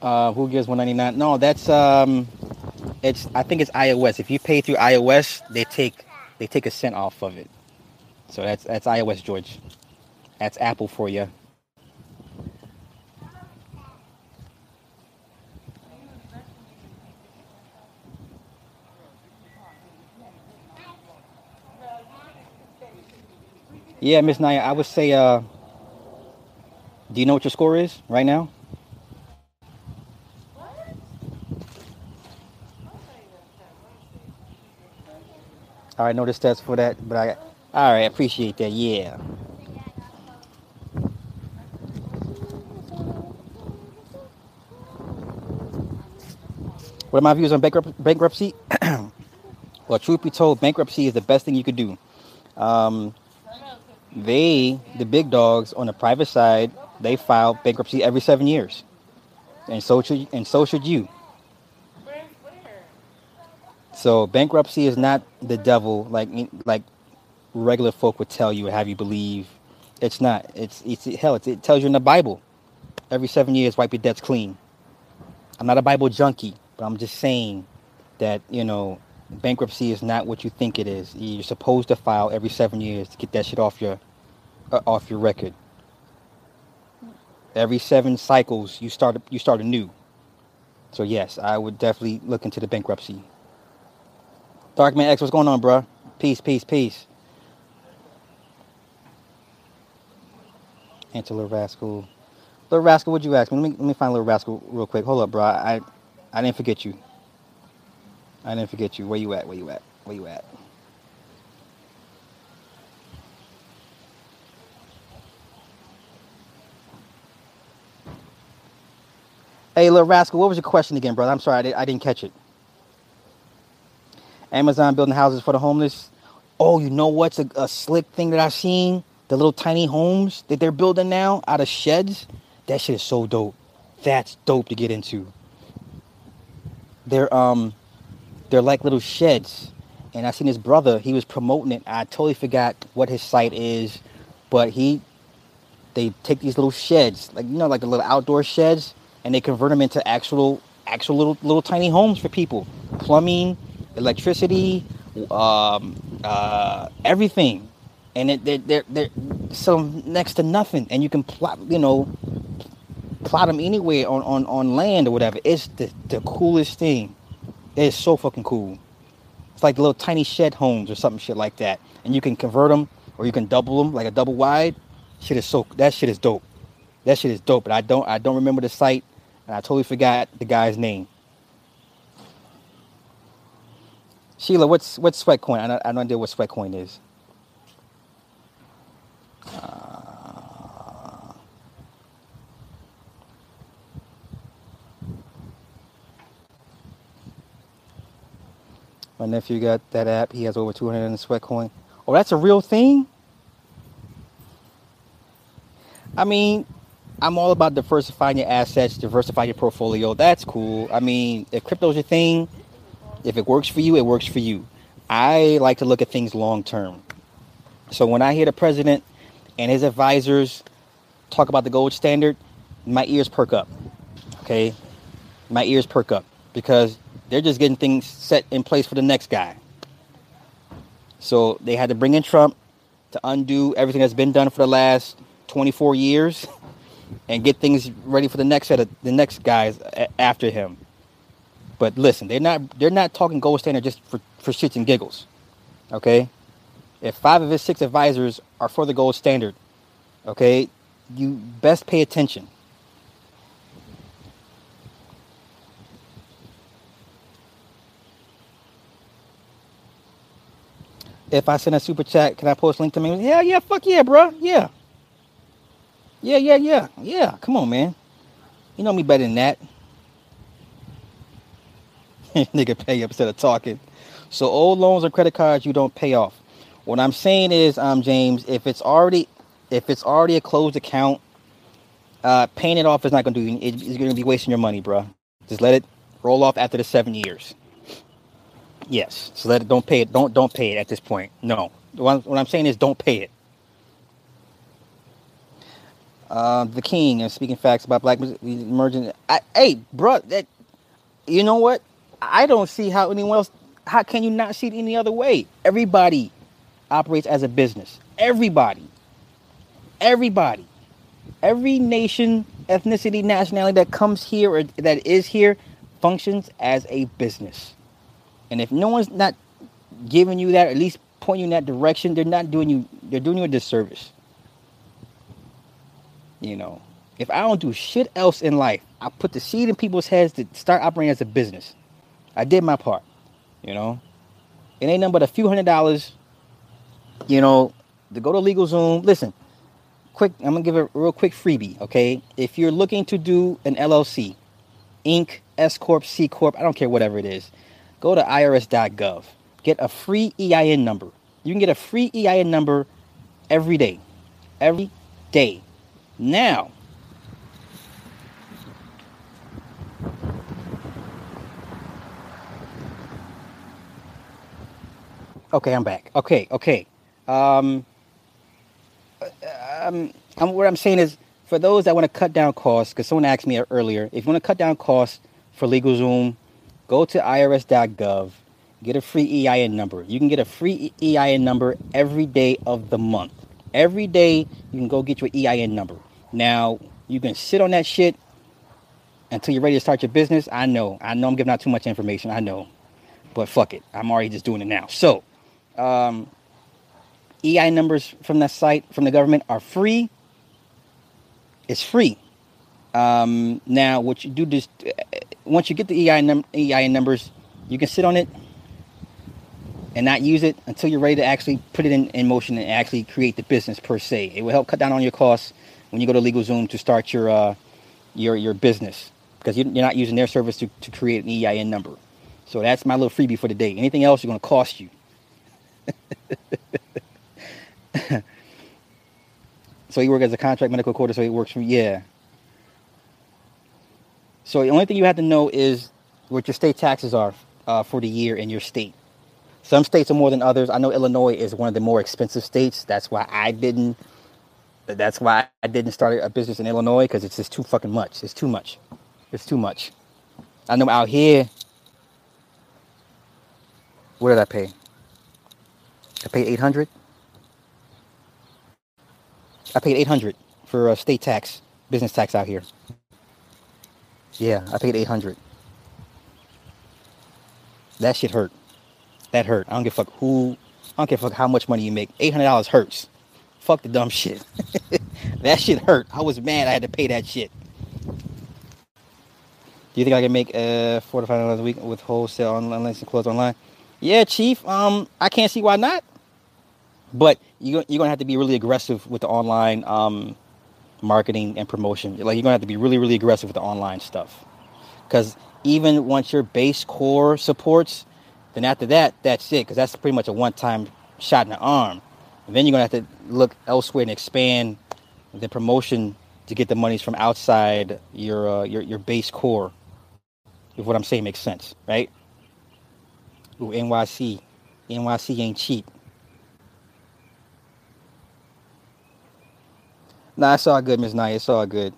Speaker 1: Uh, who gives 199? No, that's um, it's I think it's iOS. If you pay through iOS, they take they take a cent off of it. So that's that's iOS, George. That's Apple for you. Yeah, Miss Naya, I would say, uh, do you know what your score is right now? I know the stats for that, but I all right, appreciate that. Yeah. What are my views on bankruptcy? well, truth be told, bankruptcy is the best thing you could do. Um, they, the big dogs on the private side, they file bankruptcy every seven years. and so should and so should you. So bankruptcy is not the devil like like regular folk would tell you or have you believe. It's not. It's it's hell. It's, it tells you in the Bible. Every seven years, wipe your debts clean. I'm not a Bible junkie, but I'm just saying that you know bankruptcy is not what you think it is. You're supposed to file every seven years to get that shit off your uh, off your record. Every seven cycles, you start you start anew. So yes, I would definitely look into the bankruptcy. Darkman X, what's going on, bro? Peace, peace, peace. Answer Little Rascal. Little Rascal, what'd you ask me? Let me let me find Little Rascal real quick. Hold up, bro. I I didn't forget you. I didn't forget you. Where you at? Where you at? Where you at? Hey, little rascal, what was your question again, brother? I'm sorry, I, did, I didn't catch it. Amazon building houses for the homeless. Oh, you know what's a, a slick thing that I've seen? The little tiny homes that they're building now out of sheds. That shit is so dope. That's dope to get into. They're um they're like little sheds. And I seen his brother, he was promoting it. I totally forgot what his site is, but he they take these little sheds, like you know, like the little outdoor sheds, and they convert them into actual actual little little tiny homes for people. Plumbing, electricity, um, uh, everything, and it, they're they're they're some next to nothing, and you can plot you know plot them anywhere on on on land or whatever. It's the the coolest thing. It's so fucking cool. It's like little tiny shed homes or something shit like that, and you can convert them or you can double them like a double wide. Shit is so that shit is dope. That shit is dope, but I don't I don't remember the site, and I totally forgot the guy's name. Sheila, what's what's Sweatcoin? I don't, I don't idea what Sweatcoin is. Uh, my nephew got that app. He has over 200 in Sweatcoin. Oh, that's a real thing? I mean, I'm all about diversifying your assets, diversify your portfolio. That's cool. I mean, if crypto's your thing, if it works for you, it works for you. I like to look at things long term. So when I hear the president and his advisors talk about the gold standard, my ears perk up. Okay? My ears perk up because they're just getting things set in place for the next guy. So they had to bring in Trump to undo everything that's been done for the last 24 years and get things ready for the next set of the next guys after him. But listen, they're not they're not talking gold standard just for, for shits and giggles. Okay? If five of his six advisors are for the gold standard, okay, you best pay attention. If I send a super chat, can I post link to me? Yeah, yeah, fuck yeah, bro. Yeah. Yeah, yeah, yeah. Yeah. Come on, man. You know me better than that. nigga pay up instead of talking. So old loans or credit cards you don't pay off. What I'm saying is, um, James, if it's already if it's already a closed account, uh, paying it off is not gonna do. It, it's gonna be wasting your money, bro. Just let it roll off after the seven years. Yes. So let it. Don't pay it. Don't don't pay it at this point. No. What I'm, what I'm saying is, don't pay it. Uh, the king and speaking facts about black emerging. I, hey, bro, that you know what? I don't see how anyone else. How can you not see it any other way? Everybody operates as a business. Everybody. Everybody. Every nation, ethnicity, nationality that comes here or that is here functions as a business. And if no one's not giving you that, at least pointing you in that direction, they're not doing you. They're doing you a disservice. You know, if I don't do shit else in life, I put the seed in people's heads to start operating as a business. I did my part. You know, it ain't nothing but a few hundred dollars. You know, to go to LegalZoom. Listen, quick. I'm gonna give a real quick freebie. Okay, if you're looking to do an LLC, Inc., S corp, C corp, I don't care whatever it is. Go to irs.gov. Get a free EIN number. You can get a free EIN number every day. Every day. Now, Okay, I'm back. Okay, okay. Um, um, I'm, what I'm saying is, for those that want to cut down costs, because someone asked me earlier, if you want to cut down costs for LegalZoom, go to irs.gov, get a free EIN number. You can get a free EIN number every day of the month. Every day, you can go get your EIN number. Now, you can sit on that shit until you're ready to start your business. I know. I know I'm giving out too much information. I know. But fuck it. I'm already just doing it now. So, um, EIN numbers from that site, from the government, are free. It's free. Um, now, what you do just once you get the EI num- EIN numbers, you can sit on it and not use it until you're ready to actually put it in, in motion and actually create the business per se. It will help cut down on your costs when you go to LegalZoom to start your uh, your your business because you're not using their service to, to create an EIN number. So that's my little freebie for the day. Anything else, you're going to cost you. so you work as a contract medical coordinator, so he works for yeah. So the only thing you have to know is what your state taxes are uh, for the year in your state. Some states are more than others. I know Illinois is one of the more expensive states. That's why I didn't. That's why I didn't start a business in Illinois because it's just too fucking much. It's too much. It's too much. I know out here. What did I pay? I paid eight hundred. I paid eight hundred for a state tax, business tax out here. Yeah, I paid eight hundred. That shit hurt. That hurt. I don't give a fuck who. I don't give a fuck how much money you make. Eight hundred dollars hurts. Fuck the dumb shit. that shit hurt. I was mad I had to pay that shit. Do you think I can make uh four to five dollars a week with wholesale online and clothes online? Yeah, Chief. Um, I can't see why not. But you you're gonna have to be really aggressive with the online um marketing and promotion. Like you're gonna have to be really really aggressive with the online stuff, because even once your base core supports, then after that, that's it. Because that's pretty much a one-time shot in the arm. And then you're gonna have to look elsewhere and expand the promotion to get the monies from outside your uh, your your base core. If what I'm saying makes sense, right? Ooh, NYC, NYC ain't cheap. Nah, it's all good, Ms. Nye. It's all good.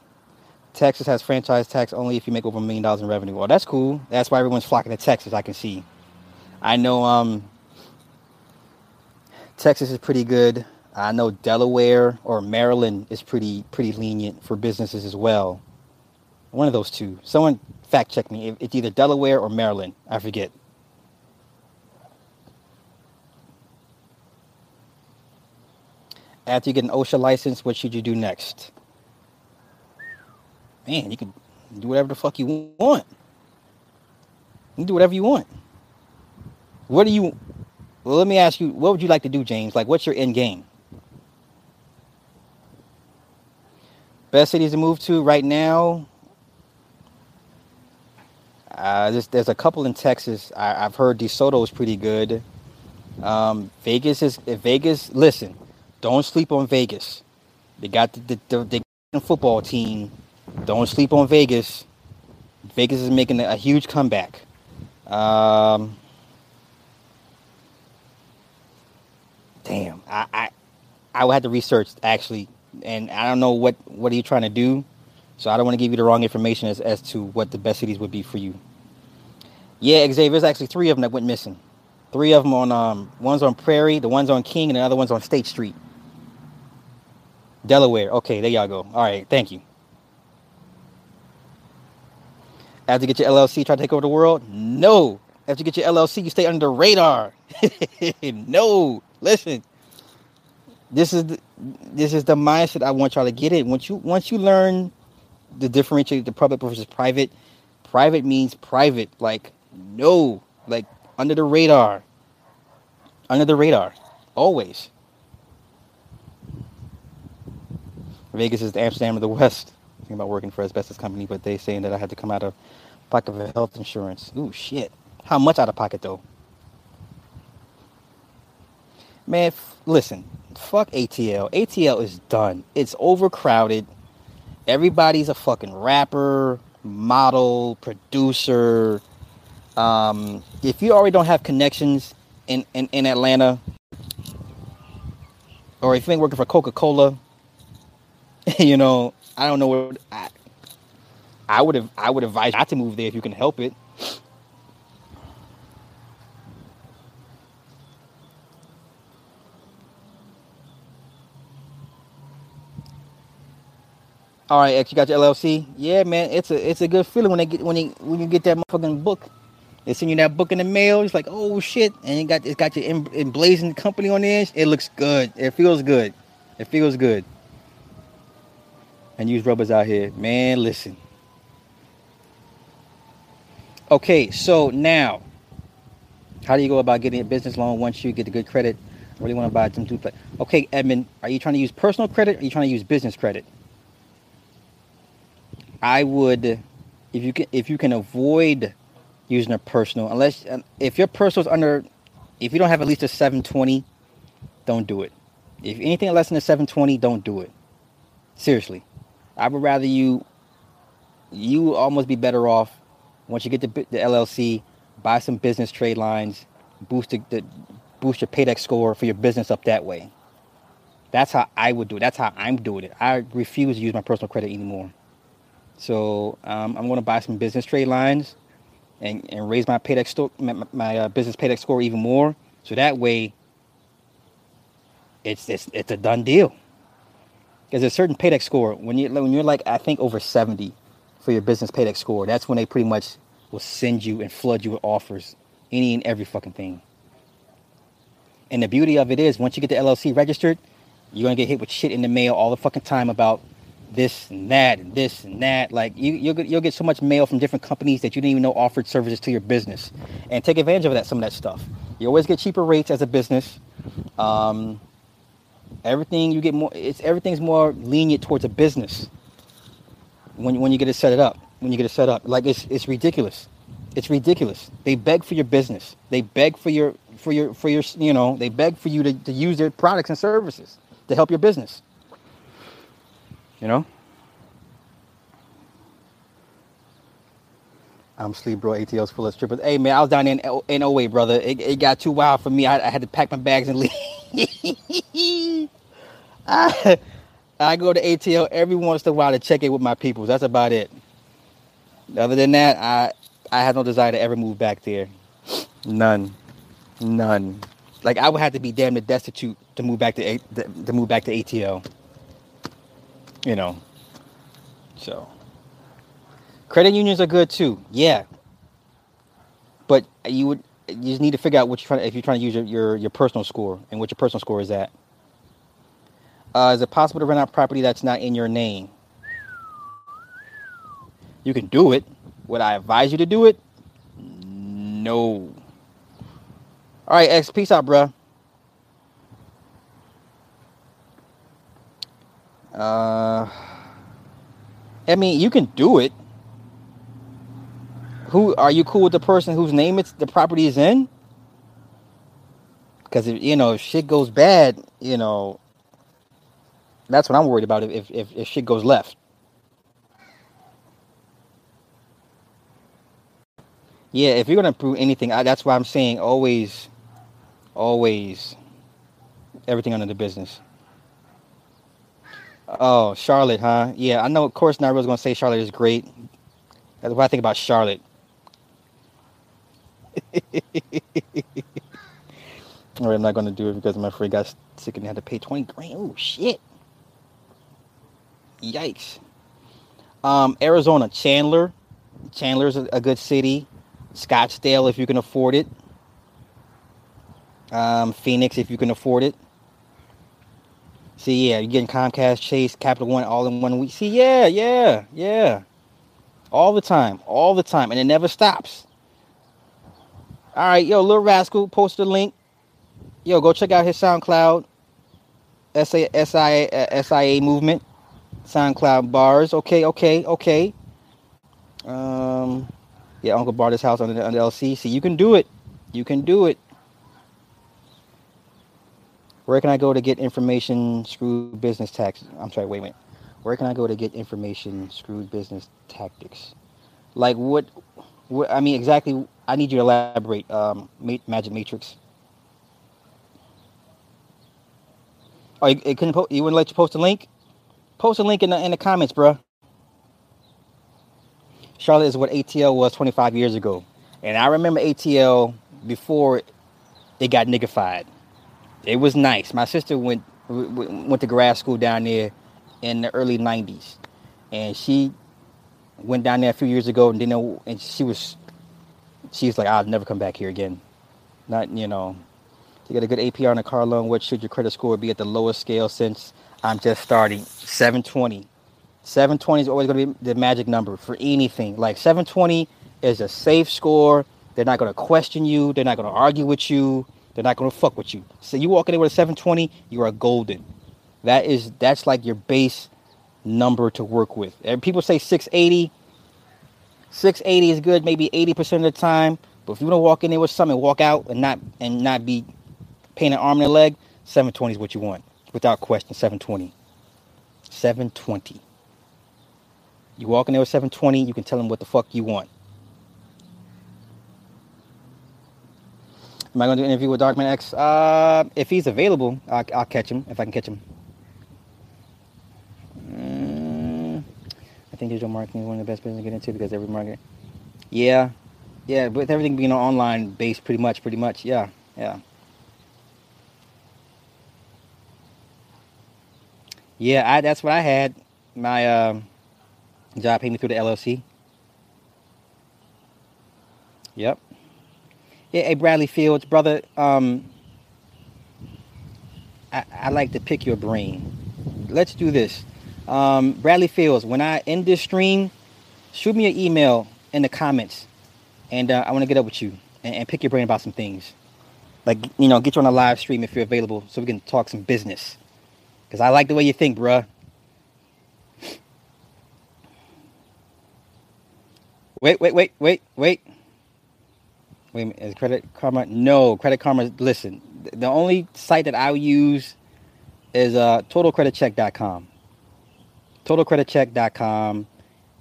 Speaker 1: Texas has franchise tax only if you make over a million dollars in revenue. Well, that's cool. That's why everyone's flocking to Texas. I can see. I know um, Texas is pretty good. I know Delaware or Maryland is pretty pretty lenient for businesses as well. One of those two. Someone fact check me. It's either Delaware or Maryland. I forget. After you get an OSHA license, what should you do next? Man, you can do whatever the fuck you want. You can do whatever you want. What do you? Well, let me ask you. What would you like to do, James? Like, what's your end game? Best cities to move to right now. Uh, there's, there's a couple in Texas. I, have heard DeSoto is pretty good. Um, Vegas is Vegas. Listen, don't sleep on Vegas. They got the, the, the, the football team. Don't sleep on Vegas. Vegas is making a huge comeback. Um, damn, I, I I would have to research actually, and I don't know what what are you trying to do, so I don't want to give you the wrong information as as to what the best cities would be for you. Yeah, Xavier, there's actually three of them that went missing. Three of them on um, one's on Prairie, the one's on King, and the other one's on State Street. Delaware. Okay, there y'all go. All right, thank you. After you get your LLC, try to take over the world? No. After you get your LLC, you stay under the radar. no. Listen, this is the, this is the mindset I want y'all to get in. Once you once you learn the differentiate the public versus private, private means private. Like no, like under the radar. Under the radar, always. Vegas is the Amsterdam of the West. Thinking about working for asbestos company, but they saying that I had to come out of pocket for health insurance. Ooh shit! How much out of pocket though? Man, f- listen, fuck ATL. ATL is done. It's overcrowded. Everybody's a fucking rapper, model, producer. Um, if you already don't have connections in, in, in Atlanta, or if you ain't working for Coca Cola, you know, I don't know what I, I would have. I would advise not to move there if you can help it. All right, X, you got your LLC? Yeah, man, it's a it's a good feeling when they get when you when you get that motherfucking book. They send you that book in the mail. It's like, oh shit, and it got it's got your emblazoned company on the edge. It looks good. It feels good. It feels good. And use rubbers out here, man. Listen. Okay, so now, how do you go about getting a business loan once you get the good credit? Really want to buy some duplex? Okay, Edmund, are you trying to use personal credit? Or are you trying to use business credit? I would, if you can, if you can avoid using a personal, unless uh, if your personal is under, if you don't have at least a 720, don't do it. If anything less than a 720, don't do it. Seriously, I would rather you, you almost be better off once you get the, the LLC, buy some business trade lines, boost the, the boost your Paydex score for your business up that way. That's how I would do it. That's how I'm doing it. I refuse to use my personal credit anymore. So um, I'm going to buy some business trade lines and, and raise my Paydex my, my uh, business Paydex score even more. So that way, it's it's it's a done deal. Because a certain Paydex score when you when you're like I think over 70 for your business Paydex score, that's when they pretty much will send you and flood you with offers, any and every fucking thing. And the beauty of it is, once you get the LLC registered, you're gonna get hit with shit in the mail all the fucking time about this and that and this and that. Like you, you'll get, you'll get so much mail from different companies that you didn't even know offered services to your business, and take advantage of that. Some of that stuff. You always get cheaper rates as a business. Um, everything you get more. It's everything's more lenient towards a business when when you get it set it up. When you get it set up, like it's it's ridiculous. It's ridiculous. They beg for your business. They beg for your for your for your you know. They beg for you to, to use their products and services to help your business. You know? I'm sleep, bro. ATL's full of strippers. Hey, man, I was down in in OA, brother. It, it got too wild for me. I, I had to pack my bags and leave. I, I go to ATL every once in a while to check in with my people. That's about it. Other than that, I I have no desire to ever move back there. None, none. Like I would have to be damn destitute to move back to to move back to ATL you know. So credit unions are good too. Yeah. But you would you just need to figure out what you're trying if you're trying to use your, your, your personal score and what your personal score is at. Uh, is it possible to rent out property that's not in your name? You can do it. Would I advise you to do it? No. All right, X, peace out, bruh. Uh, I mean, you can do it. Who are you cool with the person whose name it's the property is in? Because if you know if shit goes bad, you know, that's what I'm worried about. If if if shit goes left. Yeah, if you're gonna prove anything, I, that's why I'm saying always, always, everything under the business. Oh, Charlotte, huh? Yeah, I know. Of course, was gonna say Charlotte is great. That's what I think about Charlotte. All right, I'm not gonna do it because my friend got sick and had to pay twenty grand. Oh shit! Yikes. Um, Arizona, Chandler. Chandler's a, a good city. Scottsdale, if you can afford it. Um, Phoenix, if you can afford it. See, yeah, you're getting Comcast, Chase, Capital One all in one week. See, yeah, yeah, yeah. All the time, all the time, and it never stops. All right, yo, little rascal, post the link. Yo, go check out his SoundCloud, SA, SIA, uh, SIA movement, SoundCloud bars. Okay, okay, okay. Um, yeah, Uncle Barter's house under the, under LC. See, you can do it. You can do it. Where can I go to get information screwed business tax? I'm sorry, wait a minute. Where can I go to get information screwed business tactics? Like what, what I mean exactly I need you to elaborate, um, Magic Matrix. Oh, you, it couldn't. Po- you wouldn't let you post a link. Post a link in the in the comments, bruh. Charlotte is what ATL was 25 years ago, and I remember ATL before it got niggified. It was nice. My sister went went to grad school down there in the early 90s, and she went down there a few years ago and didn't know, and she was she was like, I'll never come back here again. Not you know to get a good APR on a car loan, what should your credit score be at the lowest scale since I'm just starting? 720. 720 is always going to be the magic number for anything. Like 720 is a safe score. They're not going to question you. They're not going to argue with you. They're not going to fuck with you. So you walk in there with a 720, you are golden. That is that's like your base number to work with. And people say 680. 680 is good maybe 80% of the time. But if you want to walk in there with something, walk out and not and not be paying an arm and a leg, 720 is what you want. Without question, 720. 720. You walk in there with 720, you can tell them what the fuck you want. Am I going to do an interview with Darkman X? Uh, if he's available, I'll, I'll, catch him, if I can catch him. Mm, I think digital marketing is one of the best business to get into because every market. Yeah, yeah, with everything being online based pretty much, pretty much, yeah, yeah. Yeah, I, that's what I had. My um, job paid me through the LLC. Yep. Yeah, hey Bradley Fields, brother. Um, I, I like to pick your brain. Let's do this. Um, Bradley Fields, when I end this stream, shoot me an email in the comments, and uh, I want to get up with you and, and pick your brain about some things. Like you know, get you on a live stream if you're available, so we can talk some business. Because I like the way you think, bruh. Wait, wait, wait, wait, wait. Wait. Is Credit Karma? No, Credit Karma. Listen, the only site that I use is uh, TotalCreditCheck.com. TotalCreditCheck.com.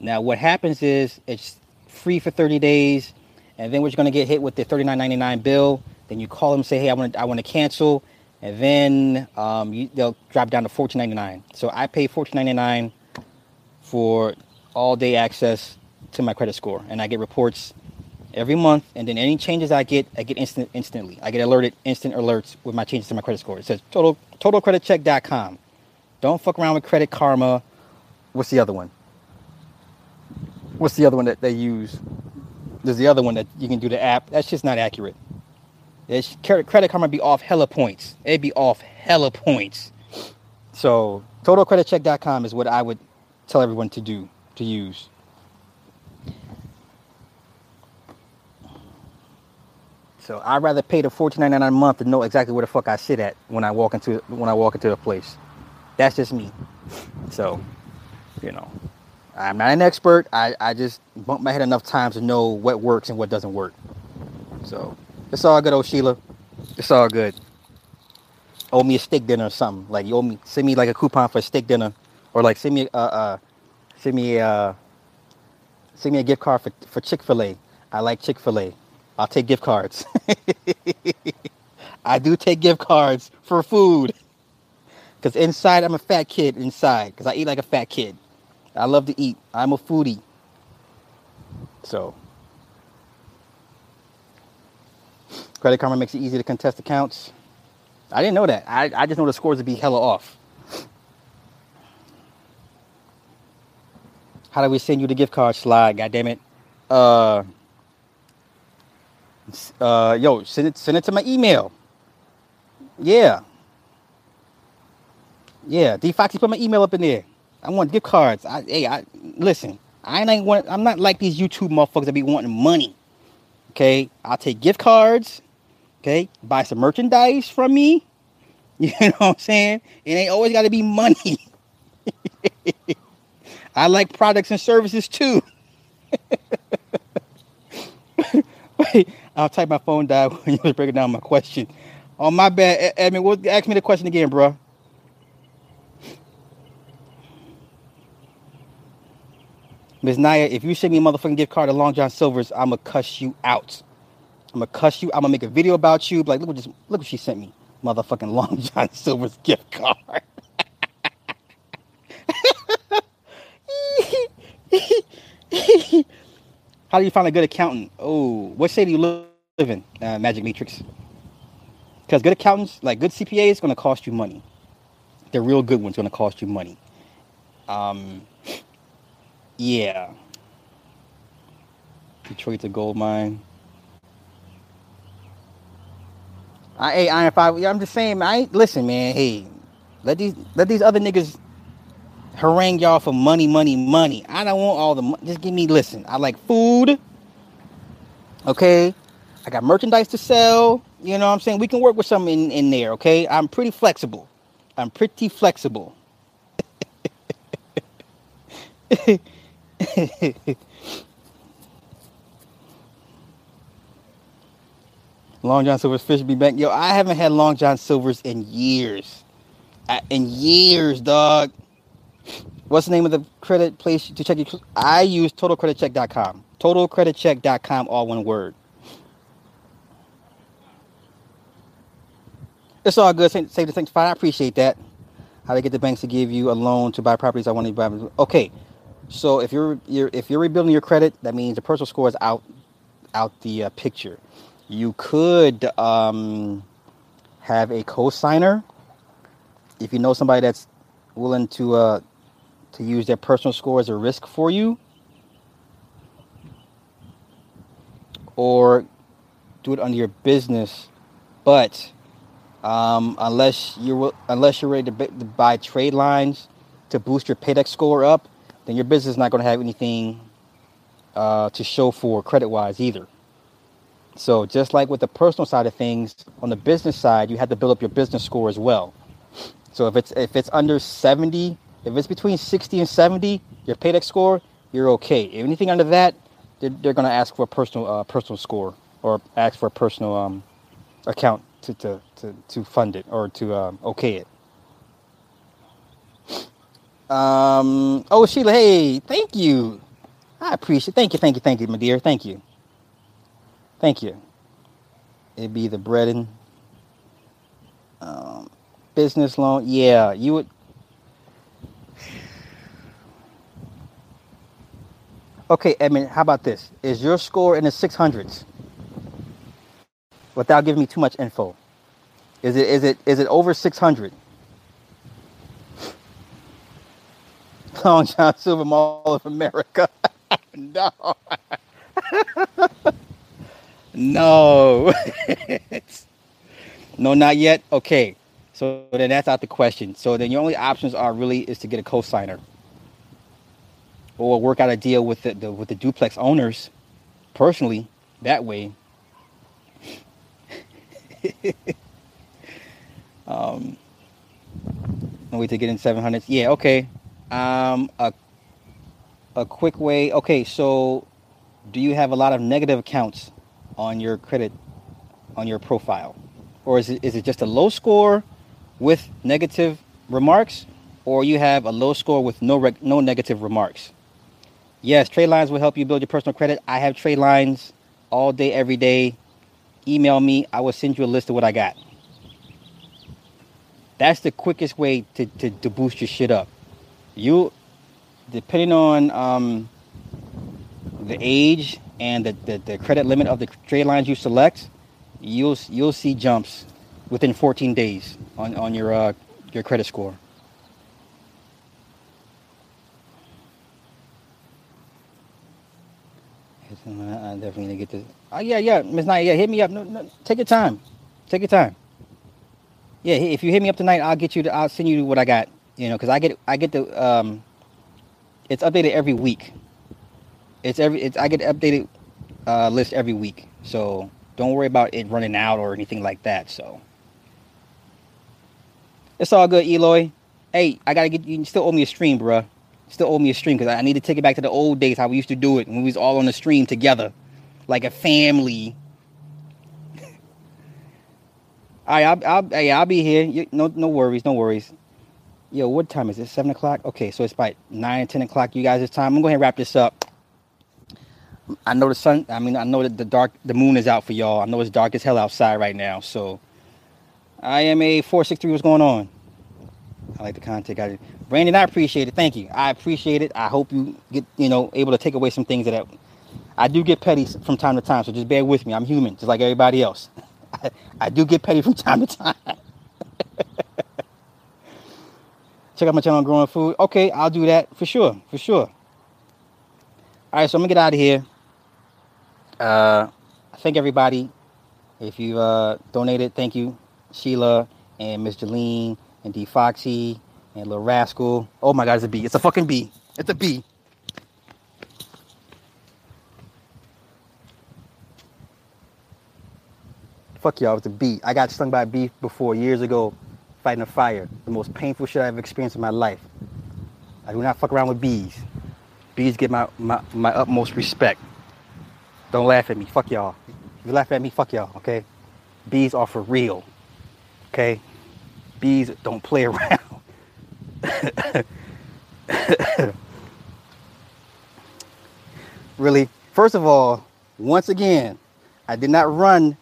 Speaker 1: Now, what happens is it's free for 30 days, and then we're going to get hit with the $39.99 bill. Then you call them, say, "Hey, I want to, I want to cancel." and then um, you, they'll drop down to $14.99. So I pay $14.99 for all day access to my credit score, and I get reports every month. And then any changes I get, I get instant instantly. I get alerted instant alerts with my changes to my credit score. It says total totalcreditcheck.com. Don't fuck around with Credit Karma. What's the other one? What's the other one that they use? There's the other one that you can do the app. That's just not accurate. It's, credit Karma be off hella points. It'd be off hella points. So totalcreditcheck.com is what I would tell everyone to do, to use. So I'd rather pay the $14.99 a month to know exactly where the fuck I sit at when I walk into when I walk into a place. That's just me. So, you know, I'm not an expert. I, I just bump my head enough times to know what works and what doesn't work. So it's all good, old Sheila. It's all good. Owe me a steak dinner or something. Like you owe me, send me like a coupon for a steak dinner, or like send me uh uh send me uh send me a gift card for for Chick Fil A. I like Chick Fil A. I'll take gift cards. I do take gift cards for food. Cause inside I'm a fat kid inside. Cause I eat like a fat kid. I love to eat. I'm a foodie. So Credit Karma makes it easy to contest accounts. I didn't know that. I, I just know the scores would be hella off. How do we send you the gift card slide? God damn it. Uh, uh, yo, send it send it to my email. Yeah. Yeah, D Foxy put my email up in there. I want gift cards. I, hey, I listen. I ain't want. I'm not like these YouTube motherfuckers that be wanting money. Okay, I'll take gift cards. Okay, buy some merchandise from me. You know what I'm saying? It ain't always got to be money. I like products and services too. Wait, I'll type my phone down when you was breaking down my question. Oh my bad, Edmund. What, ask me the question again, bro. Ms. Naya, if you send me a motherfucking gift card to Long John Silver's, I'ma cuss you out. I'm gonna cuss you. I'm gonna make a video about you. Like, look what this, look what she sent me. motherfucking Long John Silver's gift card. How do you find a good accountant? Oh, what state do you live in, uh, Magic Matrix? Because good accountants, like good CPA, is going to cost you money. The real good one's going to cost you money. Um, yeah. Detroit's a gold mine. I, hey, Iron Five. I'm just saying, I ain't listen, man. Hey, let these let these other niggas harangue y'all for money, money, money. I don't want all the money. Just give me, listen, I like food. Okay. I got merchandise to sell. You know what I'm saying? We can work with something in, in there, okay? I'm pretty flexible. I'm pretty flexible. Long John Silver's fish be back. Yo, I haven't had Long John Silver's in years. In years, dog. What's the name of the credit place to check your? I use TotalCreditCheck.com. TotalCreditCheck.com, all one word. It's all good. Say, the things fine. I appreciate that. How to get the banks to give you a loan to buy properties I want to buy. Okay, so if you're, you're if you're rebuilding your credit, that means the personal score is out out the uh, picture. You could um, have a co-signer if you know somebody that's willing to uh, to use their personal score as a risk for you, or do it under your business. But um, unless you're unless you're ready to, to buy trade lines to boost your Paydex score up, then your business is not going to have anything uh, to show for credit wise either. So just like with the personal side of things, on the business side, you have to build up your business score as well. So if it's if it's under 70 if it's between 60 and 70, your Paydex score, you're okay. If anything under that, they're, they're going to ask for a personal uh, personal score or ask for a personal um, account to, to, to, to fund it or to um, okay it. Um, oh, Sheila, hey, thank you. I appreciate Thank you, thank you, thank you, my dear. Thank you. Thank you. It'd be the bread and um, business loan. Yeah, you would Okay, Edmund, how about this? Is your score in the 600s? Without giving me too much info. Is it is it is it over 600? Long John Silver Mall of America. no. no. no, not yet. Okay. So then that's out the question. So then your only options are really is to get a co-signer or work out a deal with the, the with the duplex owners personally that way. um, no way to get in 700s. Yeah, okay. Um, a a quick way. Okay, so do you have a lot of negative accounts on your credit on your profile, or is it is it just a low score with negative remarks, or you have a low score with no reg- no negative remarks? Yes, trade lines will help you build your personal credit. I have trade lines all day, every day. Email me. I will send you a list of what I got. That's the quickest way to, to, to boost your shit up. You, depending on um, the age and the, the, the credit limit of the trade lines you select, you'll you'll see jumps within 14 days on, on your uh, your credit score. I definitely need to get this. Oh yeah, yeah, Miss Knight. Yeah, hit me up. No, no, take your time. Take your time. Yeah, if you hit me up tonight, I'll get you. To, I'll send you what I got. You know, because I get I get the um, it's updated every week. It's every it's I get updated uh, list every week. So don't worry about it running out or anything like that. So it's all good, Eloy. Hey, I gotta get you. Still owe me a stream, bruh still owe me a stream because I need to take it back to the old days how we used to do it when we was all on the stream together, like a family. all right, I'll, I'll, hey, I'll be here. You, no, no worries, no worries. Yo, what time is it? Seven o'clock. Okay, so it's about nine, ten o'clock. You guys, it's time. I'm going to wrap this up. I know the sun. I mean, I know that the dark, the moon is out for y'all. I know it's dark as hell outside right now. So, I am a 463. What's going on? I like the content. I, Brandon, I appreciate it. Thank you. I appreciate it. I hope you get, you know, able to take away some things that I, I do get petty from time to time. So just bear with me. I'm human, just like everybody else. I, I do get petty from time to time. Check out my channel on growing food. Okay, I'll do that for sure, for sure. All right, so I'm gonna get out of here. Uh, thank everybody. If you uh, donated, thank you, Sheila and Miss Jeline and D Foxy and Little Rascal. Oh my God, it's a bee. It's a fucking bee. It's a bee. Fuck y'all, it's a bee. I got stung by a bee before years ago fighting a fire. The most painful shit I've experienced in my life. I do not fuck around with bees. Bees get my, my, my utmost respect. Don't laugh at me. Fuck y'all. If you laugh at me, fuck y'all, okay? Bees are for real. Okay? Bees don't play around. really? First of all, once again, I did not run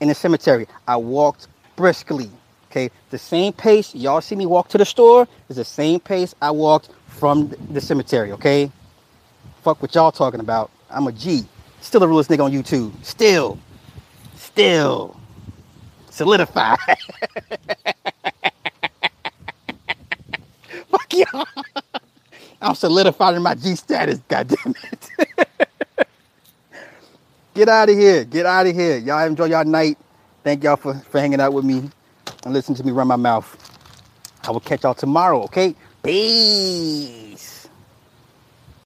Speaker 1: in the cemetery. I walked briskly. Okay, the same pace y'all see me walk to the store is the same pace I walked from the cemetery. Okay, fuck what y'all talking about. I'm a G. Still the realest nigga on YouTube. Still, still, solidified. fuck y'all. I'm solidified in my G status. Goddamn it. Get out of here. Get out of here. Y'all enjoy y'all night. Thank y'all for, for hanging out with me and listen to me run my mouth. I will catch y'all tomorrow, okay? Peace.